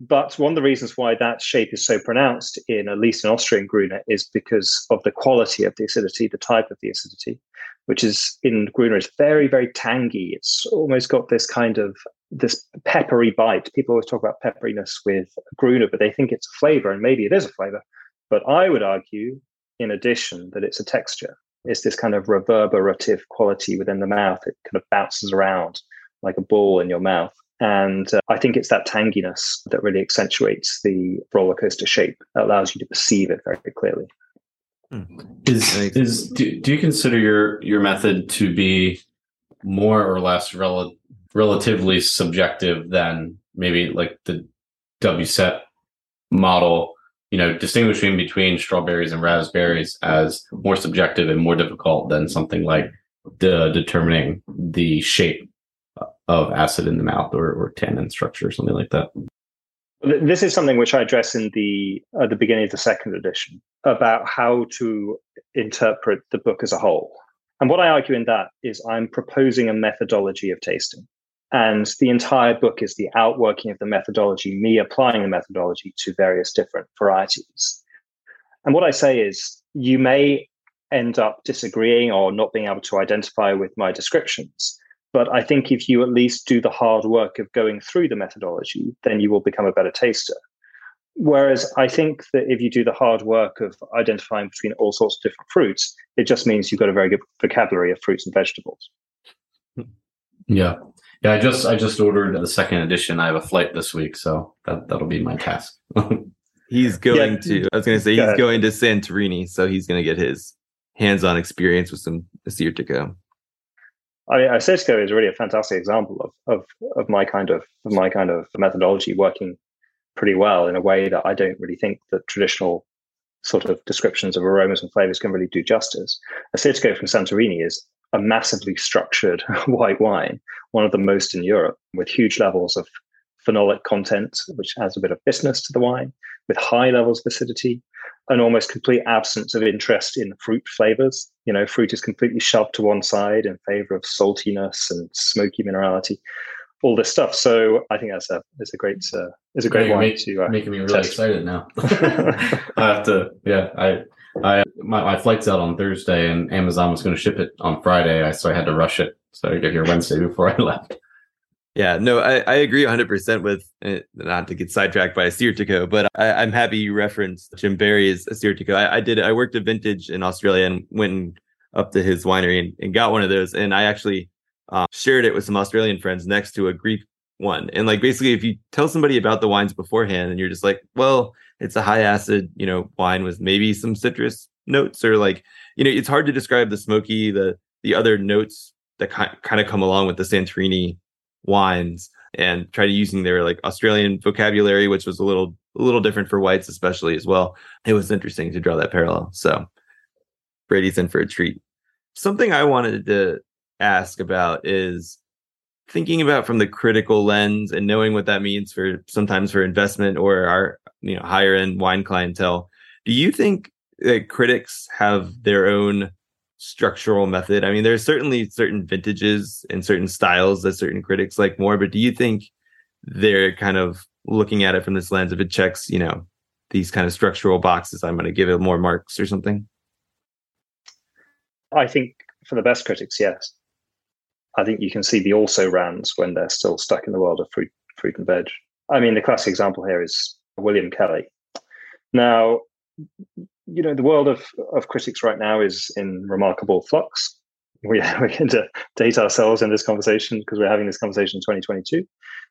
But one of the reasons why that shape is so pronounced in at least in Austrian Gruner is because of the quality of the acidity, the type of the acidity, which is in Gruner is very, very tangy. It's almost got this kind of this peppery bite. People always talk about pepperiness with Gruner, but they think it's a flavor, and maybe it is a flavor. But I would argue, in addition, that it's a texture. It's this kind of reverberative quality within the mouth. It kind of bounces around like a ball in your mouth. And uh, I think it's that tanginess that really accentuates the roller coaster shape, that allows you to perceive it very, very clearly. Hmm. Is is do, do you consider your your method to be more or less rel- relatively subjective than maybe like the WSET model? You know, distinguishing between strawberries and raspberries as more subjective and more difficult than something like the determining the shape of acid in the mouth or, or tannin structure or something like that. This is something which I address in the at the beginning of the second edition about how to interpret the book as a whole. And what I argue in that is I'm proposing a methodology of tasting. And the entire book is the outworking of the methodology, me applying the methodology to various different varieties. And what I say is you may end up disagreeing or not being able to identify with my descriptions. But I think if you at least do the hard work of going through the methodology, then you will become a better taster. Whereas I think that if you do the hard work of identifying between all sorts of different fruits, it just means you've got a very good vocabulary of fruits and vegetables. Yeah. Yeah, I just I just ordered the second edition. I have a flight this week, so that that'll be my task. *laughs* he's going yeah. to I was gonna say Go he's ahead. going to Santorini, so he's gonna get his hands-on experience with some Assyrtiko. I mean, uh, Assyrtiko is really a fantastic example of, of of my kind of of my kind of methodology working pretty well in a way that I don't really think that traditional sort of descriptions of aromas and flavors can really do justice. Assyrtiko from Santorini is a massively structured *laughs* white wine, one of the most in Europe, with huge levels of phenolic content, which adds a bit of bitterness to the wine, with high levels of acidity, an almost complete absence of interest in fruit flavors. You know, fruit is completely shoved to one side in favor of saltiness and smoky minerality, all this stuff. So I think that's a is a great uh, is a great yeah, wine make, to uh, making me really test. excited now. *laughs* *laughs* I have to, yeah, I. I my, my flight's out on Thursday and Amazon was going to ship it on Friday, I, so I had to rush it. So I got here Wednesday before I left. Yeah, no, I, I agree 100% with uh, not to get sidetracked by Assyrtiko, but I, am happy you referenced Jim Barry's Assyrtiko. I, I did, I worked at Vintage in Australia and went up to his winery and, and got one of those. And I actually um, shared it with some Australian friends next to a Greek one. And like basically, if you tell somebody about the wines beforehand and you're just like, well, it's a high acid, you know, wine with maybe some citrus notes or like, you know, it's hard to describe the smoky, the, the other notes that kind of come along with the Santorini wines and try to using their like Australian vocabulary, which was a little a little different for whites, especially as well. It was interesting to draw that parallel. So Brady's in for a treat. Something I wanted to ask about is thinking about from the critical lens and knowing what that means for sometimes for investment or our you know higher end wine clientele. Do you think that critics have their own structural method. I mean, there's certainly certain vintages and certain styles that certain critics like more, but do you think they're kind of looking at it from this lens if it checks, you know, these kind of structural boxes, I'm going to give it more marks or something? I think for the best critics, yes. I think you can see the also rans when they're still stuck in the world of fruit, fruit and veg. I mean, the classic example here is William Kelley. Now, you know, the world of, of critics right now is in remarkable flux. We, *laughs* we can date ourselves in this conversation because we're having this conversation in 2022.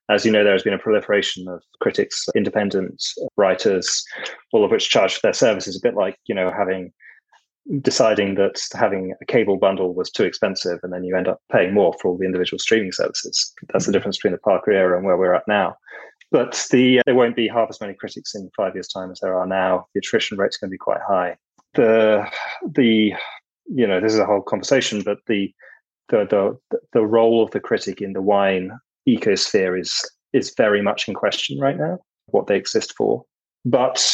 As you know, there has been a proliferation of critics, independent writers, all of which charge for their services, a bit like, you know, having deciding that having a cable bundle was too expensive and then you end up paying more for all the individual streaming services. That's the difference between the Parker era and where we're at now. But the uh, there won't be half as many critics in five years' time as there are now. The attrition rate's going to be quite high. The the you know this is a whole conversation, but the the the the role of the critic in the wine ecosphere is is very much in question right now. What they exist for, but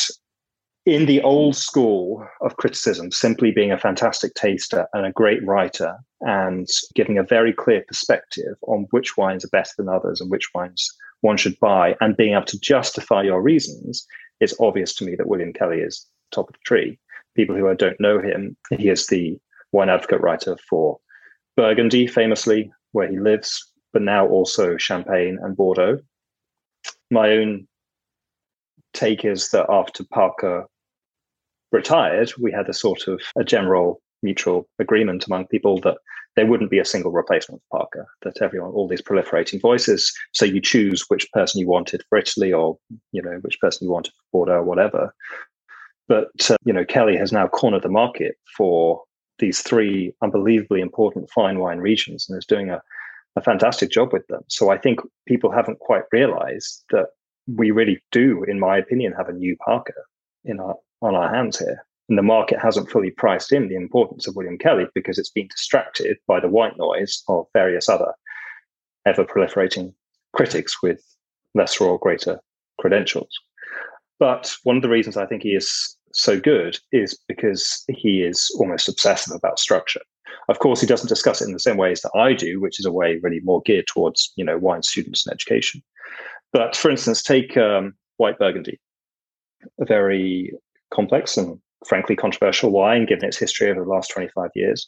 in the old school of criticism, simply being a fantastic taster and a great writer and giving a very clear perspective on which wines are better than others and which wines one should buy and being able to justify your reasons, it's obvious to me that William Kelley is top of the tree. People who don't know him, he is the wine advocate writer for Burgundy, famously, where he lives, but now also Champagne and Bordeaux. My own take is that after Parker retired, we had a sort of a general mutual agreement among people that there wouldn't be a single replacement for Parker, that everyone, all these proliferating voices. So you choose which person you wanted for Italy or, you know, which person you wanted for Bordeaux or whatever. But, uh, you know, Kelley has now cornered the market for these three unbelievably important fine wine regions and is doing a, a fantastic job with them. So I think people haven't quite realized that we really do, in my opinion, have a new Parker in our on our hands here. And the market hasn't fully priced in the importance of William Kelley because it's been distracted by the white noise of various other ever proliferating critics with lesser or greater credentials. But one of the reasons I think he is so good is because he is almost obsessive about structure. Of course, he doesn't discuss it in the same ways that I do, which is a way really more geared towards you know wine students and education. But for instance, take um, White Burgundy, a very complex and frankly controversial wine given its history over the last 25 years.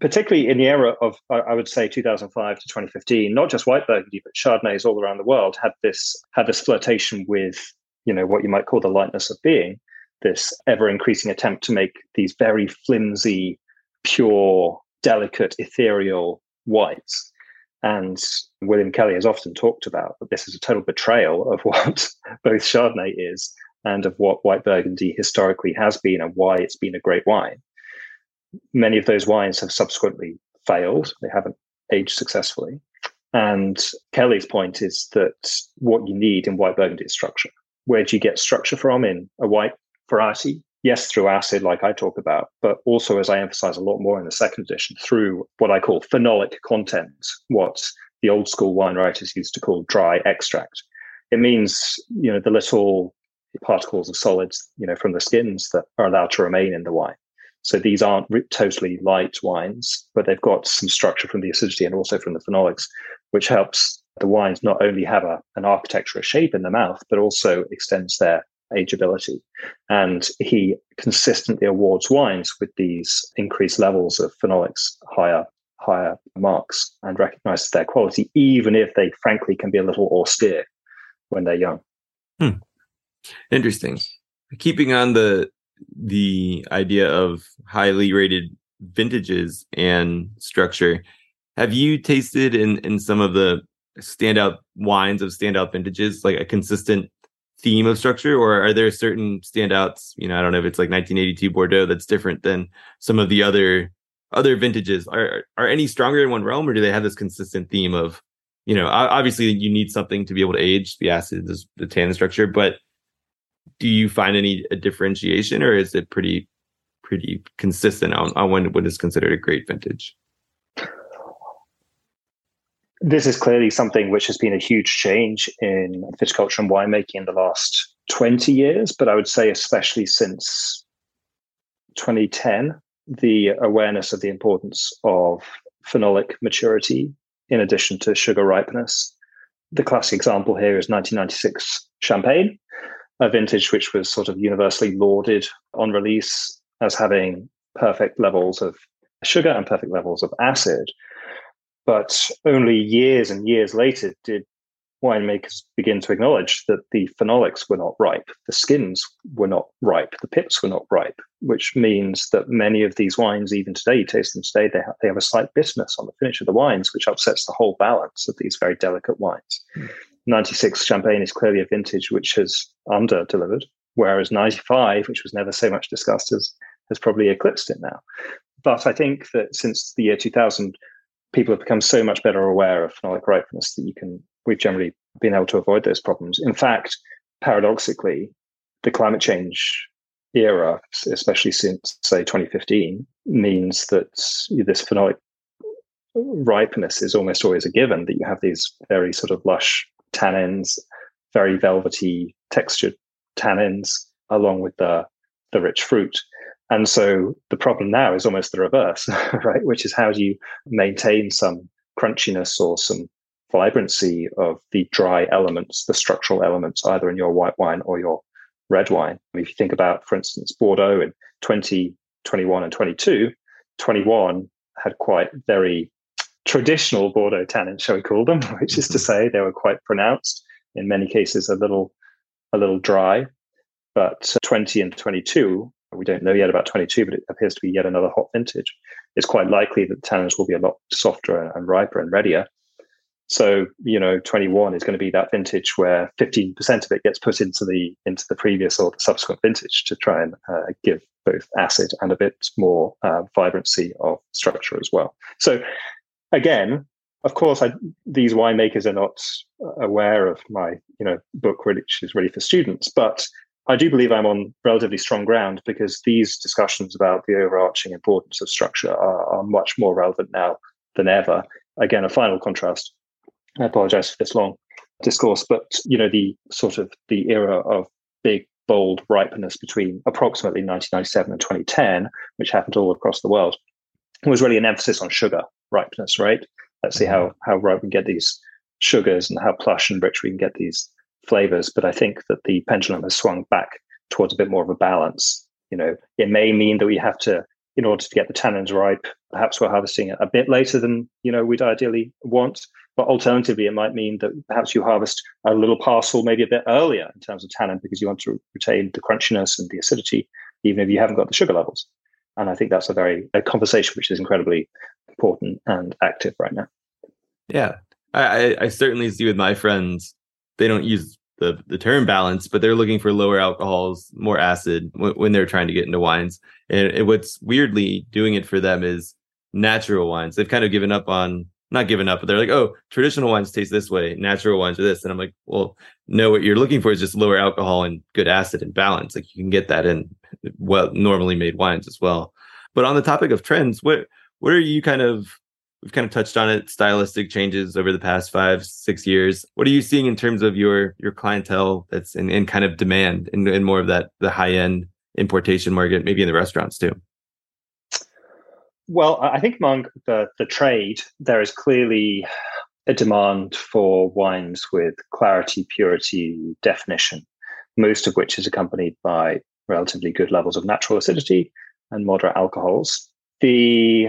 Particularly in the era of, I would say, 2005 to 2015, not just white Burgundy, but Chardonnays all around the world had this had this flirtation with, you know, what you might call the lightness of being, this ever increasing attempt to make these very flimsy, pure, delicate, ethereal whites. And William Kelley has often talked about that this is a total betrayal of *laughs* what both Chardonnay is and of what white Burgundy historically has been and why it's been a great wine. Many of those wines have subsequently failed, they haven't aged successfully. And Kelley's point is that what you need in white Burgundy is structure. Where do you get structure from in a white variety? Yes, through acid, like I talk about, but also, as I emphasize a lot more in the second edition, through what I call phenolic content, what the old school wine writers used to call dry extract. It means, you know, the little particles of solids, you know, from the skins that are allowed to remain in the wine. So these aren't totally light wines, but they've got some structure from the acidity and also from the phenolics, which helps the wines not only have a, an architecture, a shape in the mouth, but also extends their ageability. And he consistently awards wines with these increased levels of phenolics, higher higher marks, and recognizes their quality, even if they frankly can be a little austere when they're young. Hmm. Interesting. Keeping on the the idea of highly rated vintages and structure, have you tasted in in some of the standout wines of standout vintages like a consistent theme of structure or are there certain standouts you know i don't know if it's like 1982 bordeaux that's different than some of the other other vintages are are any stronger in one realm or do they have this consistent theme of you know obviously you need something to be able to age the acid the tannin structure but do you find any differentiation or is it pretty pretty consistent on, on when what is considered a great vintage? This is clearly something which has been a huge change in viticulture and winemaking in the last 20 years, but I would say especially since 2010, the awareness of the importance of phenolic maturity in addition to sugar ripeness. The classic example here is 1996 champagne, a vintage which was sort of universally lauded on release as having perfect levels of sugar and perfect levels of acid. But only years and years later did winemakers begin to acknowledge that the phenolics were not ripe, the skins were not ripe, the pips were not ripe, which means that many of these wines, even today, you taste them today, they have, they have a slight bitterness on the finish of the wines, which upsets the whole balance of these very delicate wines. Mm. 96 Champagne is clearly a vintage which has under delivered, whereas 95, which was never so much discussed, has, has probably eclipsed it now. But I think that since the year 2000, people have become so much better aware of phenolic ripeness that you can we've generally been able to avoid those problems. In fact, paradoxically, the climate change era, especially since say 2015, means that this phenolic ripeness is almost always a given. That you have these very sort of lush tannins, very velvety textured tannins, along with the the rich fruit. And so the problem now is almost the reverse, *laughs* right? Which is how do you maintain some crunchiness or some vibrancy of the dry elements, the structural elements, either in your white wine or your red wine. if you think about, for instance, Bordeaux in 2021 and 22, 21 had quite very traditional Bordeaux tannins, shall we call them, *laughs* which is to mm-hmm. say they were quite pronounced, in many cases a little a little dry. But 20 and 22, we don't know yet about 22, but it appears to be yet another hot vintage. It's quite likely that the tannins will be a lot softer and riper and readier. So, you know, 21 is going to be that vintage where 15% of it gets put into the into the previous or the subsequent vintage to try and uh, give both acid and a bit more uh, vibrancy of structure as well. So, again, of course, I, these winemakers are not aware of my, you know, book, which is really for students. But I do believe I'm on relatively strong ground because these discussions about the overarching importance of structure are, are much more relevant now than ever. Again, a final contrast I apologize for this long discourse, but you know the sort of the era of big bold ripeness between approximately 1997 and 2010, which happened all across the world, was really an emphasis on sugar ripeness. Right? Let's see how how ripe we can get these sugars and how plush and rich we can get these flavors. But I think that the pendulum has swung back towards a bit more of a balance. You know, it may mean that we have to in order to get the tannins ripe, perhaps we're harvesting a bit later than you know we'd ideally want. But alternatively, it might mean that perhaps you harvest a little parcel maybe a bit earlier in terms of tannin because you want to retain the crunchiness and the acidity, even if you haven't got the sugar levels. And I think that's a very a conversation which is incredibly important and active right now. Yeah, I, I certainly see with my friends, they don't use the the term balance, but they're looking for lower alcohols, more acid w- when they're trying to get into wines. And, and what's weirdly doing it for them is natural wines. They've kind of given up on not given up, but they're like, oh, traditional wines taste this way, natural wines are this. And I'm like, well, no, what you're looking for is just lower alcohol and good acid and balance. Like you can get that in well normally made wines as well. But on the topic of trends, what what are you kind of we've kind of touched on it stylistic changes over the past five six years. What are you seeing in terms of your your clientele that's in, in kind of demand in, in more of that the high end importation market maybe in the restaurants too? Well i think among the the trade there is clearly a demand for wines with clarity purity definition most of which is accompanied by relatively good levels of natural acidity and moderate alcohols. The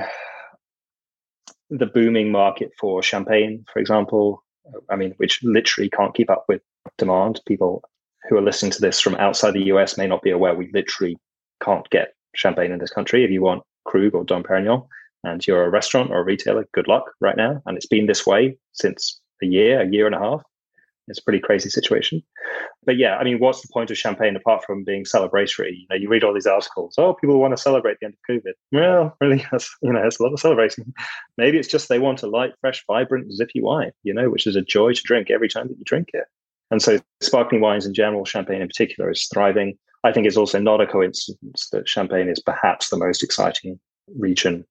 the booming market for champagne, for example, I mean, which literally can't keep up with demand. People who are listening to this from outside the US may not be aware we literally can't get champagne in this country. If you want Krug or Dom Perignon and you're a restaurant or a retailer, good luck right now. And it's been this way since a year, a year and a half. It's a pretty crazy situation. But yeah, I mean, what's the point of champagne apart from being celebratory? You know, you read all these articles. Oh, people want to celebrate the end of COVID. Well, really, *laughs* that's, you know, it's a lot of celebrating. Maybe it's just they want a light, fresh, vibrant, zippy wine. You know, which is a joy to drink every time that you drink it. And so, sparkling wines in general, champagne in particular, is thriving. I think it's also not a coincidence that champagne is perhaps the most exciting region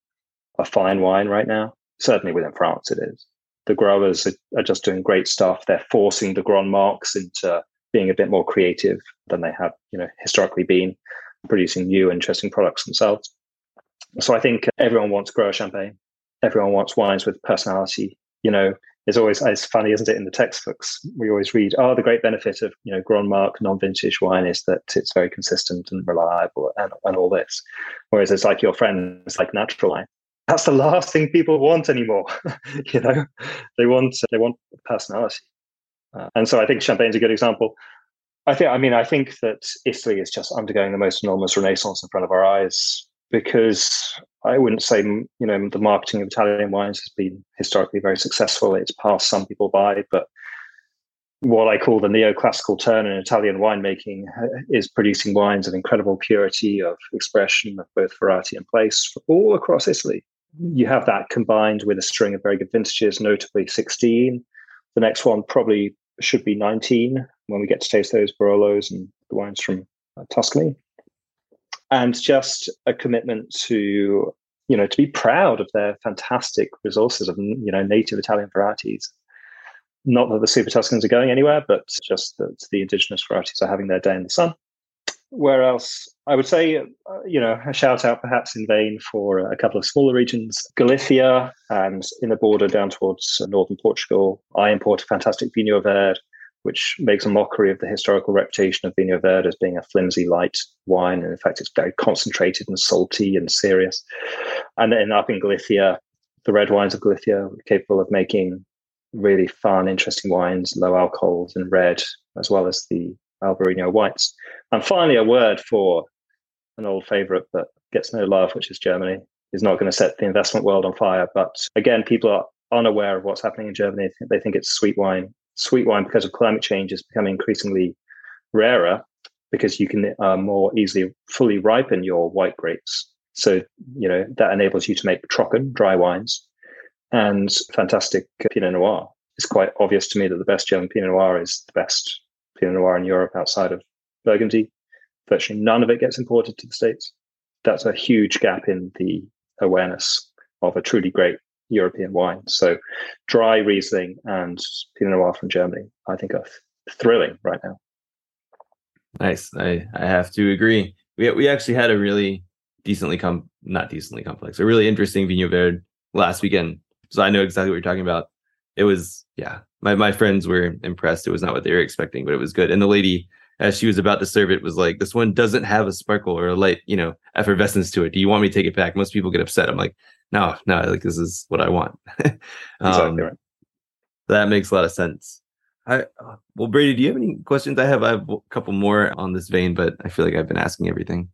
of fine wine right now. Certainly within France, it is the growers are, are just doing great stuff. They're forcing the Grand Marques into being a bit more creative than they have, you know, historically been, producing new, interesting products themselves. So I think everyone wants grower champagne. Everyone wants wines with personality. You know, it's always it's funny, isn't it? In the textbooks, we always read, "Oh, the great benefit of you know Grand Marque non-vintage wine is that it's very consistent and reliable and, and all this." Whereas it's like your friends like natural wine that's the last thing people want anymore. *laughs* you know, they want they want personality. Uh, and so I think Champagne's a good example. I think, I mean, I think that Italy is just undergoing the most enormous renaissance in front of our eyes because I wouldn't say, you know, the marketing of Italian wines has been historically very successful. It's passed some people by, but what I call the neoclassical turn in Italian winemaking uh, is producing wines of incredible purity of expression of both variety and place all across Italy. You have that combined with a string of very good vintages, notably 16. The next one probably should be 19 when we get to taste those Barolos and the wines from uh, Tuscany. And just a commitment to, you know, to be proud of their fantastic resources of, you know, native Italian varieties not that the Super Tuscans are going anywhere, but just that the indigenous varieties are having their day in the sun. Where else? I would say, uh, you know, a shout out perhaps in vain for a couple of smaller regions, Galicia and in the border down towards northern Portugal. I import a fantastic Vinho Verde, which makes a mockery of the historical reputation of Vinho Verde as being a flimsy, light wine. And in fact, it's very concentrated and salty and serious. And then up in Galicia, the red wines of Galicia are capable of making really fun, interesting wines, low alcohols and red, as well as the Albarino whites. And finally, a word for an old favorite that gets no love, which is Germany. Is not going to set the investment world on fire. But again, people are unaware of what's happening in Germany. They think it's sweet wine. Sweet wine, because of climate change, is becoming increasingly rarer because you can uh, more easily fully ripen your white grapes. So, you know, that enables you to make trocken, dry wines, and fantastic Pinot Noir. It's quite obvious to me that the best German Pinot Noir is the best Pinot Noir in Europe outside of Burgundy. Virtually none of it gets imported to the States. That's a huge gap in the awareness of a truly great European wine. So, dry Riesling and Pinot Noir from Germany, I think, are thrilling right now. Nice. I, I have to agree. We, we actually had a really decently com not decently complex, a really interesting Vinho Verde last weekend so I know exactly what you're talking about. It was, yeah, my, my friends were impressed. It was not what they were expecting, but it was good. And the lady, as she was about to serve it, was like, this one doesn't have a sparkle or a light, you know, effervescence to it. Do you want me to take it back? Most people get upset. I'm like, no, no, like this is what I want. *laughs* um, exactly right. That makes a lot of sense. I, well, Brady, do you have any questions? I have, I have a couple more on this vein, but I feel like I've been asking everything.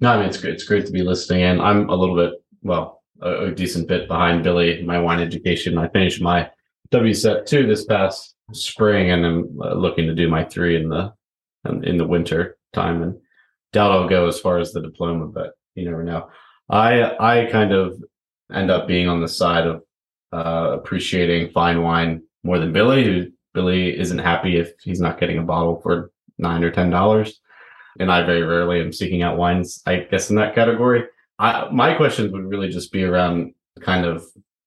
No, I mean, it's great. It's great to be listening. And I'm a little bit, well, a, a decent bit behind Billy, my wine education. I finished my WSET two this past spring, and I'm uh, looking to do my three in the in the winter time. And doubt I'll go as far as the diploma, but you never know. I I kind of end up being on the side of uh, appreciating fine wine more than Billy, who Billy isn't happy if he's not getting a bottle for nine or ten dollars. And I very rarely am seeking out wines, I guess, in that category. I, my questions would really just be around kind of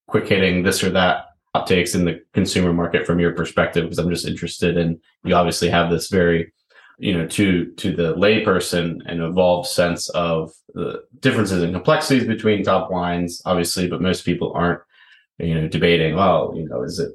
quick hitting this or that hot takes in the consumer market from your perspective, because I'm just interested in you obviously have this very, you know, to to the layperson an evolved sense of the differences and complexities between top wines, obviously, but most people aren't, you know, debating, well, you know, is it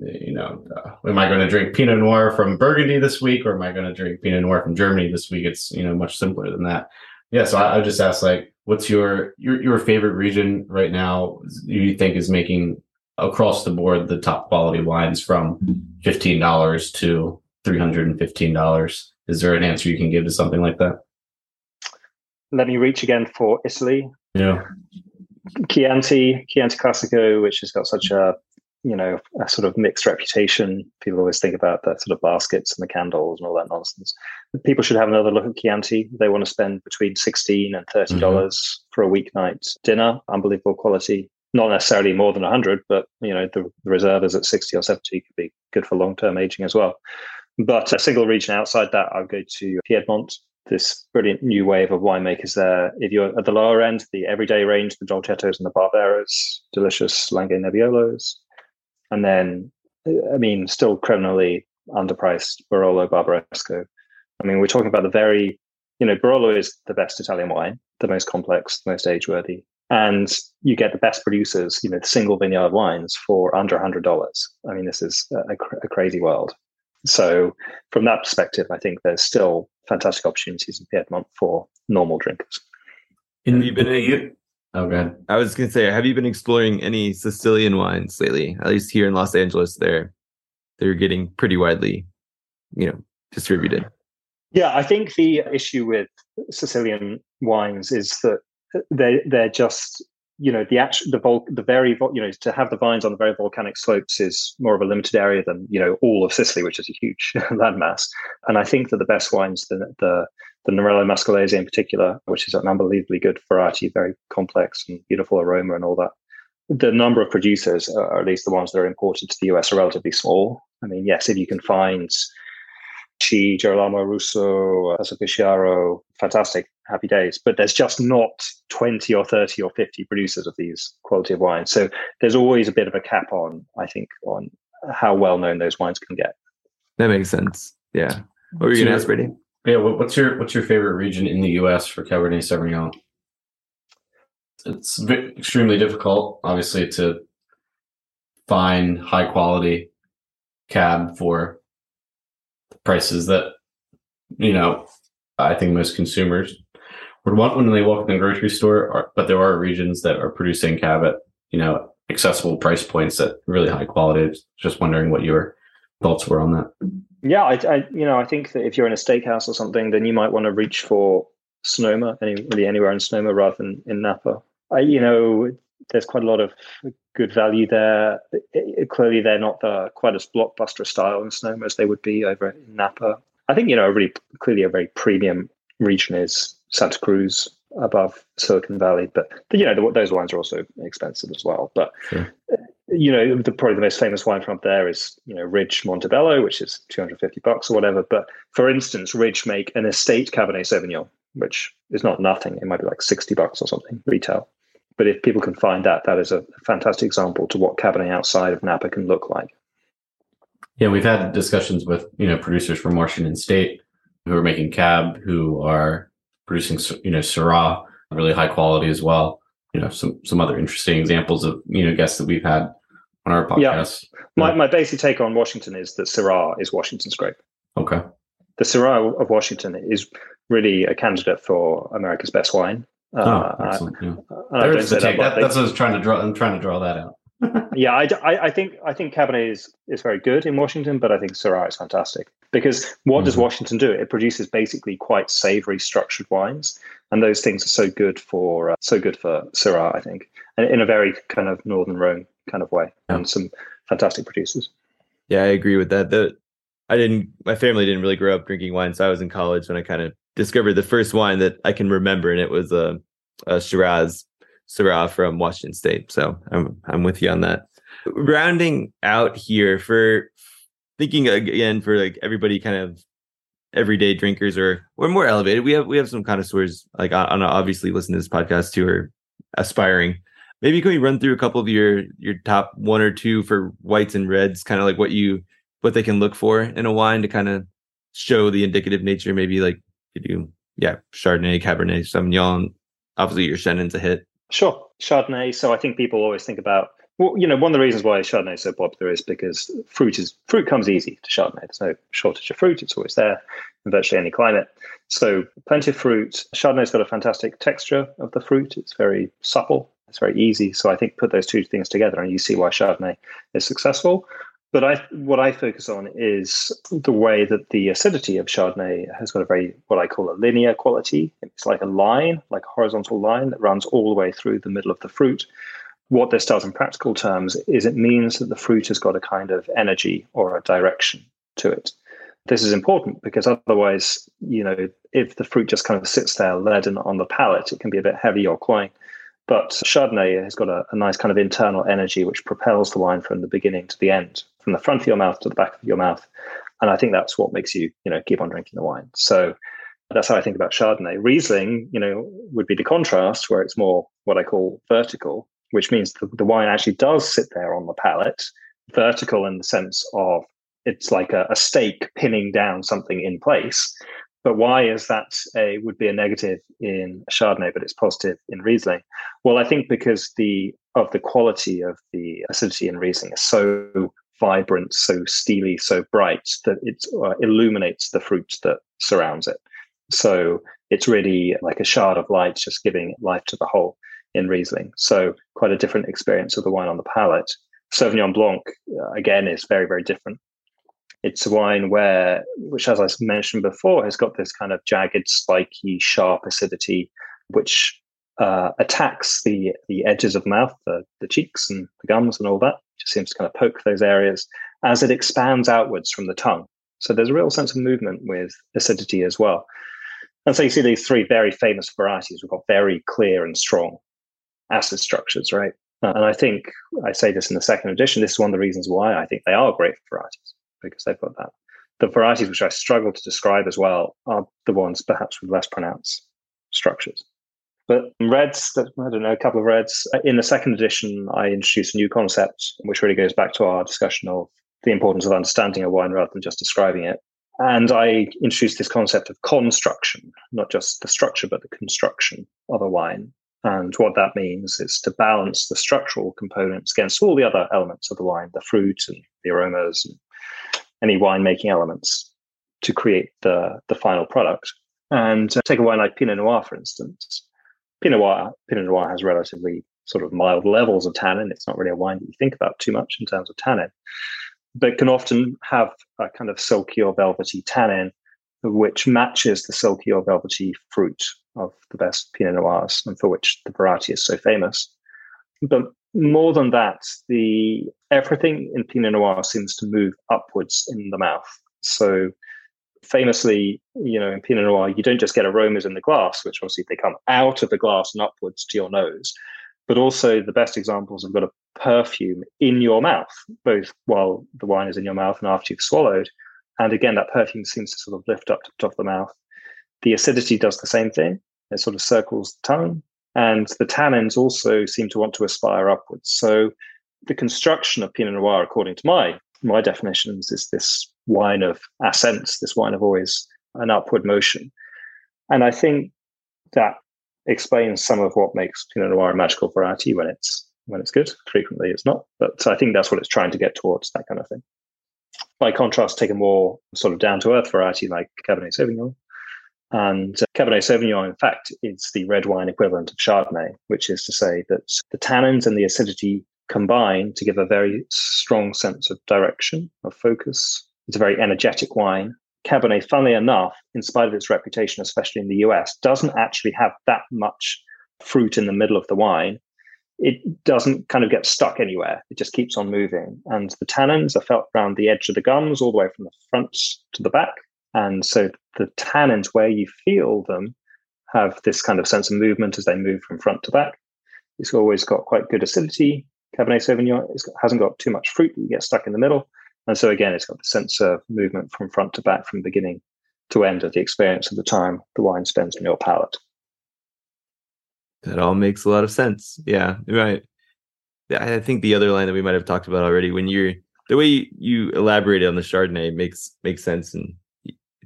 you know, uh, am I going to drink Pinot Noir from Burgundy this week, or am I going to drink Pinot Noir from Germany this week? It's you know much simpler than that. Yeah, so I, I just ask like, what's your, your your favorite region right now? You think is making across the board the top quality wines from fifteen dollars to three hundred and fifteen dollars? Is there an answer you can give to something like that? Let me reach again for Italy. Yeah. Chianti, Chianti Classico, which has got such a you know a sort of mixed reputation. People always think about the sort of baskets and the candles and all that nonsense. People should have another look at Chianti. They want to spend between sixteen and thirty mm-hmm. dollars mm-hmm. for a weeknight dinner. Unbelievable quality. Not necessarily more than hundred, but you know the, the reserve is at sixty or seventy. Could be good for long term aging as well. But a single region outside that, I'll go to Piedmont. This brilliant new wave of winemakers there. If you're at the lower end, the everyday range, the Dolcettos and the Barberas, delicious Langhe Nebbiolos, and then, I mean, still criminally underpriced Barolo Barbaresco. I mean, we're talking about the very, you know, Barolo is the best Italian wine, the most complex, the most age worthy. And you get the best producers, you know, single vineyard wines for under a $100. I mean, this is a, a crazy world. So, from that perspective, I think there's still fantastic opportunities in Piedmont for normal drinkers. In, you've been Oh, good. I was gonna say, have you been exploring any Sicilian wines lately? At least here in Los Angeles, they're they're getting pretty widely, you know, distributed. Yeah, I think the issue with Sicilian wines is that they they're just you know the actual the vol- the very you know to have the vines on the very volcanic slopes is more of a limited area than you know all of Sicily, which is a huge *laughs* landmass. And I think that the best wines, the the the Nerello Mascalese in particular, which is an unbelievably good variety, very complex and beautiful aroma and all that. The number of producers, or at least the ones that are imported to the US, are relatively small. I mean, yes, if you can find Chi, Girolamo Russo, uh, Passopisciaro, fantastic, happy days. But there's just not 20 or 30 or 50 producers of these quality of wines. So there's always a bit of a cap on, I think, on how well known those wines can get. That makes sense. Yeah. What were you going to ask, Brady? Yeah. What's your What's your favorite region in the U.S. for Cabernet Sauvignon? It's extremely difficult, obviously, to find high quality cab for prices that you know I think most consumers would want when they walk in the grocery store. But there are regions that are producing cab at you know accessible price points at really high quality. Just wondering what your thoughts were on that. Yeah, I, I you know I think that if you're in a steakhouse or something, then you might want to reach for Sonoma, any really anywhere in Sonoma rather than in Napa. I, you know, there's quite a lot of good value there. It, it, clearly, they're not the quite as blockbuster style in Sonoma as they would be over in Napa. I think you know, a really clearly a very premium region is Santa Cruz above Silicon Valley, but you know the, those wines are also expensive as well. But sure. Uh, you know, the, probably the most famous wine from up there is you know Ridge Montebello, which is 250 bucks or whatever. But for instance, Ridge make an estate Cabernet Sauvignon, which is not nothing. It might be like 60 bucks or something retail. But if people can find that, that is a fantastic example to what Cabernet outside of Napa can look like. Yeah, we've had discussions with you know producers from Washington State who are making cab, who are producing you know Syrah, really high quality as well. You know, some some other interesting examples of you know guests that we've had on our podcast. Yeah. My my basic take on Washington is that Syrah is Washington's grape. Okay. The Syrah of Washington is really a candidate for America's best wine. Oh, uh, excellent. Yeah. There's the take. That, that's what I was trying to draw. I'm trying to draw that out. *laughs* yeah, I, I, I, think I think Cabernet is, is very good in Washington, but I think Syrah is fantastic because what mm-hmm. does Washington do? It produces basically quite savory, structured wines, and those things are so good for uh, so good for Syrah, I think, and in a very kind of Northern Rhone kind of way, yeah. and some fantastic producers. Yeah, I agree with that. The I didn't. My family didn't really grow up drinking wine, so I was in college when I kind of discovered the first wine that I can remember, and it was a, a Shiraz Syrah from Washington State. So I'm I'm with you on that. Rounding out here for thinking again for like everybody kind of everyday drinkers or or more elevated. We have we have some connoisseurs like on, obviously listen to this podcast too or aspiring. Maybe can we run through a couple of your your top one or two for whites and reds, kind of like what you what they can look for in a wine to kind of show the indicative nature. Maybe like you do, yeah, Chardonnay, Cabernet, Sauvignon. Obviously, your Chennon's a hit. Sure, Chardonnay. So I think people always think about well, you know, one of the reasons why Chardonnay is so popular is because fruit is fruit comes easy to Chardonnay. There's no shortage of fruit; it's always there in virtually any climate. So plenty of fruit. Chardonnay's got a fantastic texture of the fruit. It's very supple. It's very easy. So I think put those two things together, and you see why Chardonnay is successful. But I, what I focus on is the way that the acidity of Chardonnay has got a very, what I call a linear quality. It's like a line, like a horizontal line that runs all the way through the middle of the fruit. What this does in practical terms is it means that the fruit has got a kind of energy or a direction to it. This is important because otherwise, you know, if the fruit just kind of sits there leaden on the palate, it can be a bit heavy or cloying. But Chardonnay has got a, a, nice kind of internal energy which propels the wine from the beginning to the end, from the front of your mouth to the back of your mouth. And I think that's what makes you, you know, keep on drinking the wine. So that's how I think about Chardonnay. Riesling, you know, would be the contrast where it's more what I call vertical, which means the, the wine actually does sit there on the palate, vertical in the sense of it's like a, a stake pinning down something in place but why is that a would be a negative in Chardonnay, but it's positive in Riesling? Well, I think because the of the quality of the acidity in Riesling is so vibrant, so steely, so bright that it uh, illuminates the fruit that surrounds it. So it's really like a shard of light, just giving life to the whole in Riesling. So quite a different experience of the wine on the palate. Sauvignon Blanc, uh, again, is very, very different. It's a wine where, which, as I mentioned before, has got this kind of jagged, spiky, sharp acidity, which uh, attacks the the edges of mouth, the, the cheeks and the gums and all that. Just seems to kind of poke those areas as it expands outwards from the tongue. So there's a real sense of movement with acidity as well. And so you see these three very famous varieties. We've got very clear and strong acid structures, right? Uh, and I think I say this in the second edition. This is one of the reasons why I think they are great varieties because they've got that. The varieties which I struggle to describe as well are the ones perhaps with less pronounced structures. But reds, I don't know, a couple of reds. In the second edition, I introduced a new concept, which really goes back to our discussion of the importance of understanding a wine rather than just describing it. And I introduced this concept of construction, not just the structure, but the construction of a wine. And what that means is to balance the structural components against all the other elements of the wine, the fruit and the aromas and any winemaking elements to create the, the final product. And uh, take a wine like Pinot Noir, for instance. Pinot Noir, Pinot Noir has relatively sort of mild levels of tannin. It's not really a wine that you think about too much in terms of tannin but can often have a kind of silky or velvety tannin, which matches the silky or velvety fruit of the best Pinot Noirs, and for which the variety is so famous. But more than that, the everything in Pinot Noir seems to move upwards in the mouth. So famously, you know, in Pinot Noir, you don't just get aromas in the glass, which obviously they come out of the glass and upwards to your nose, but also the best examples have got a perfume in your mouth, both while the wine is in your mouth and after you've swallowed. And again, that perfume seems to sort of lift up to the top of the mouth. The acidity does the same thing. It sort of circles the tongue. And the tannins also seem to want to aspire upwards. So the construction of Pinot Noir, according to my my definitions, is this wine of ascents, this wine of always an upward motion. And I think that explains some of what makes Pinot Noir a magical variety when it's when it's good. Frequently, it's not. But I think that's what it's trying to get towards that kind of thing. By contrast, take a more sort of down to earth variety like Cabernet Sauvignon. And uh, Cabernet Sauvignon, in fact, is the red wine equivalent of Chardonnay, which is to say that the tannins and the acidity combine to give a very strong sense of direction, of focus. It's a very energetic wine. Cabernet, funnily enough, in spite of its reputation, especially in the US, doesn't actually have that much fruit in the middle of the wine it doesn't kind of get stuck anywhere. It just keeps on moving. And the tannins are felt around the edge of the gums, all the way from the front to the back. And so the tannins, where you feel them, have this kind of sense of movement as they move from front to back. It's always got quite good acidity. Cabernet Sauvignon it hasn't got too much fruit, you get stuck in the middle. And so again, it's got the sense of movement from front to back, from beginning to end of the experience of the time the wine spends in your palate. That all makes a lot of sense. Yeah, right. I think the other line that we might have talked about already, when you're the way you, elaborated on the Chardonnay makes makes sense, and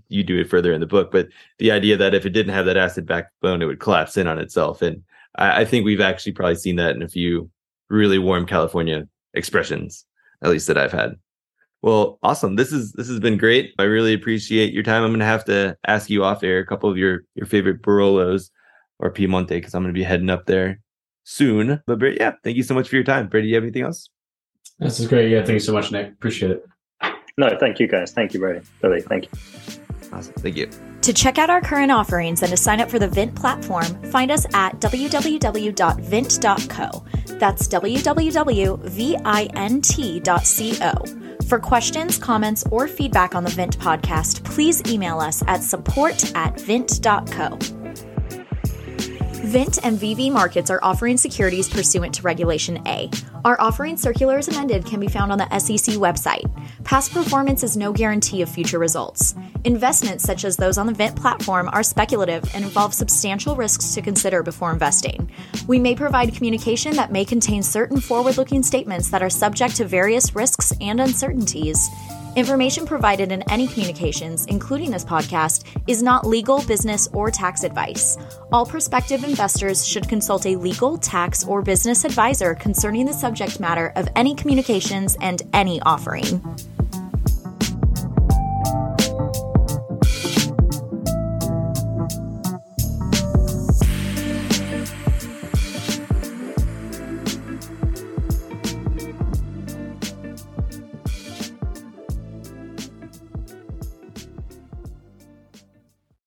you do it further in the book. But the idea that if it didn't have that acid backbone, it would collapse in on itself, and I, I think we've actually probably seen that in a few really warm California expressions, at least that I've had. Well, awesome. This is this has been great. I really appreciate your time. I'm gonna have to ask you off air a couple of your your favorite Barolos or Piemonte because I'm going to be heading up there soon. But yeah, thank you so much for your time. Brady, do you have anything else? This is great. Yeah, thank you so much, Nick. Appreciate it. No, thank you guys. Thank you, Brady. Really, thank you. Awesome. Thank you. To check out our current offerings and to sign up for the Vint platform, find us at www.vint.co. That's www.vint.co. For questions, comments, or feedback on the Vint podcast, please email us at support at vint.co. Vint and VV Markets are offering securities pursuant to Regulation A. Our offering circular as amended can be found on the SEC website. Past performance is no guarantee of future results. Investments such as those on the Vint platform are speculative and involve substantial risks to consider before investing. We may provide communication that may contain certain forward looking statements that are subject to various risks and uncertainties. Information provided in any communications, including this podcast, is not legal, business, or tax advice. All prospective investors should consult a legal, tax, or business advisor concerning the subject matter of any communications and any offering.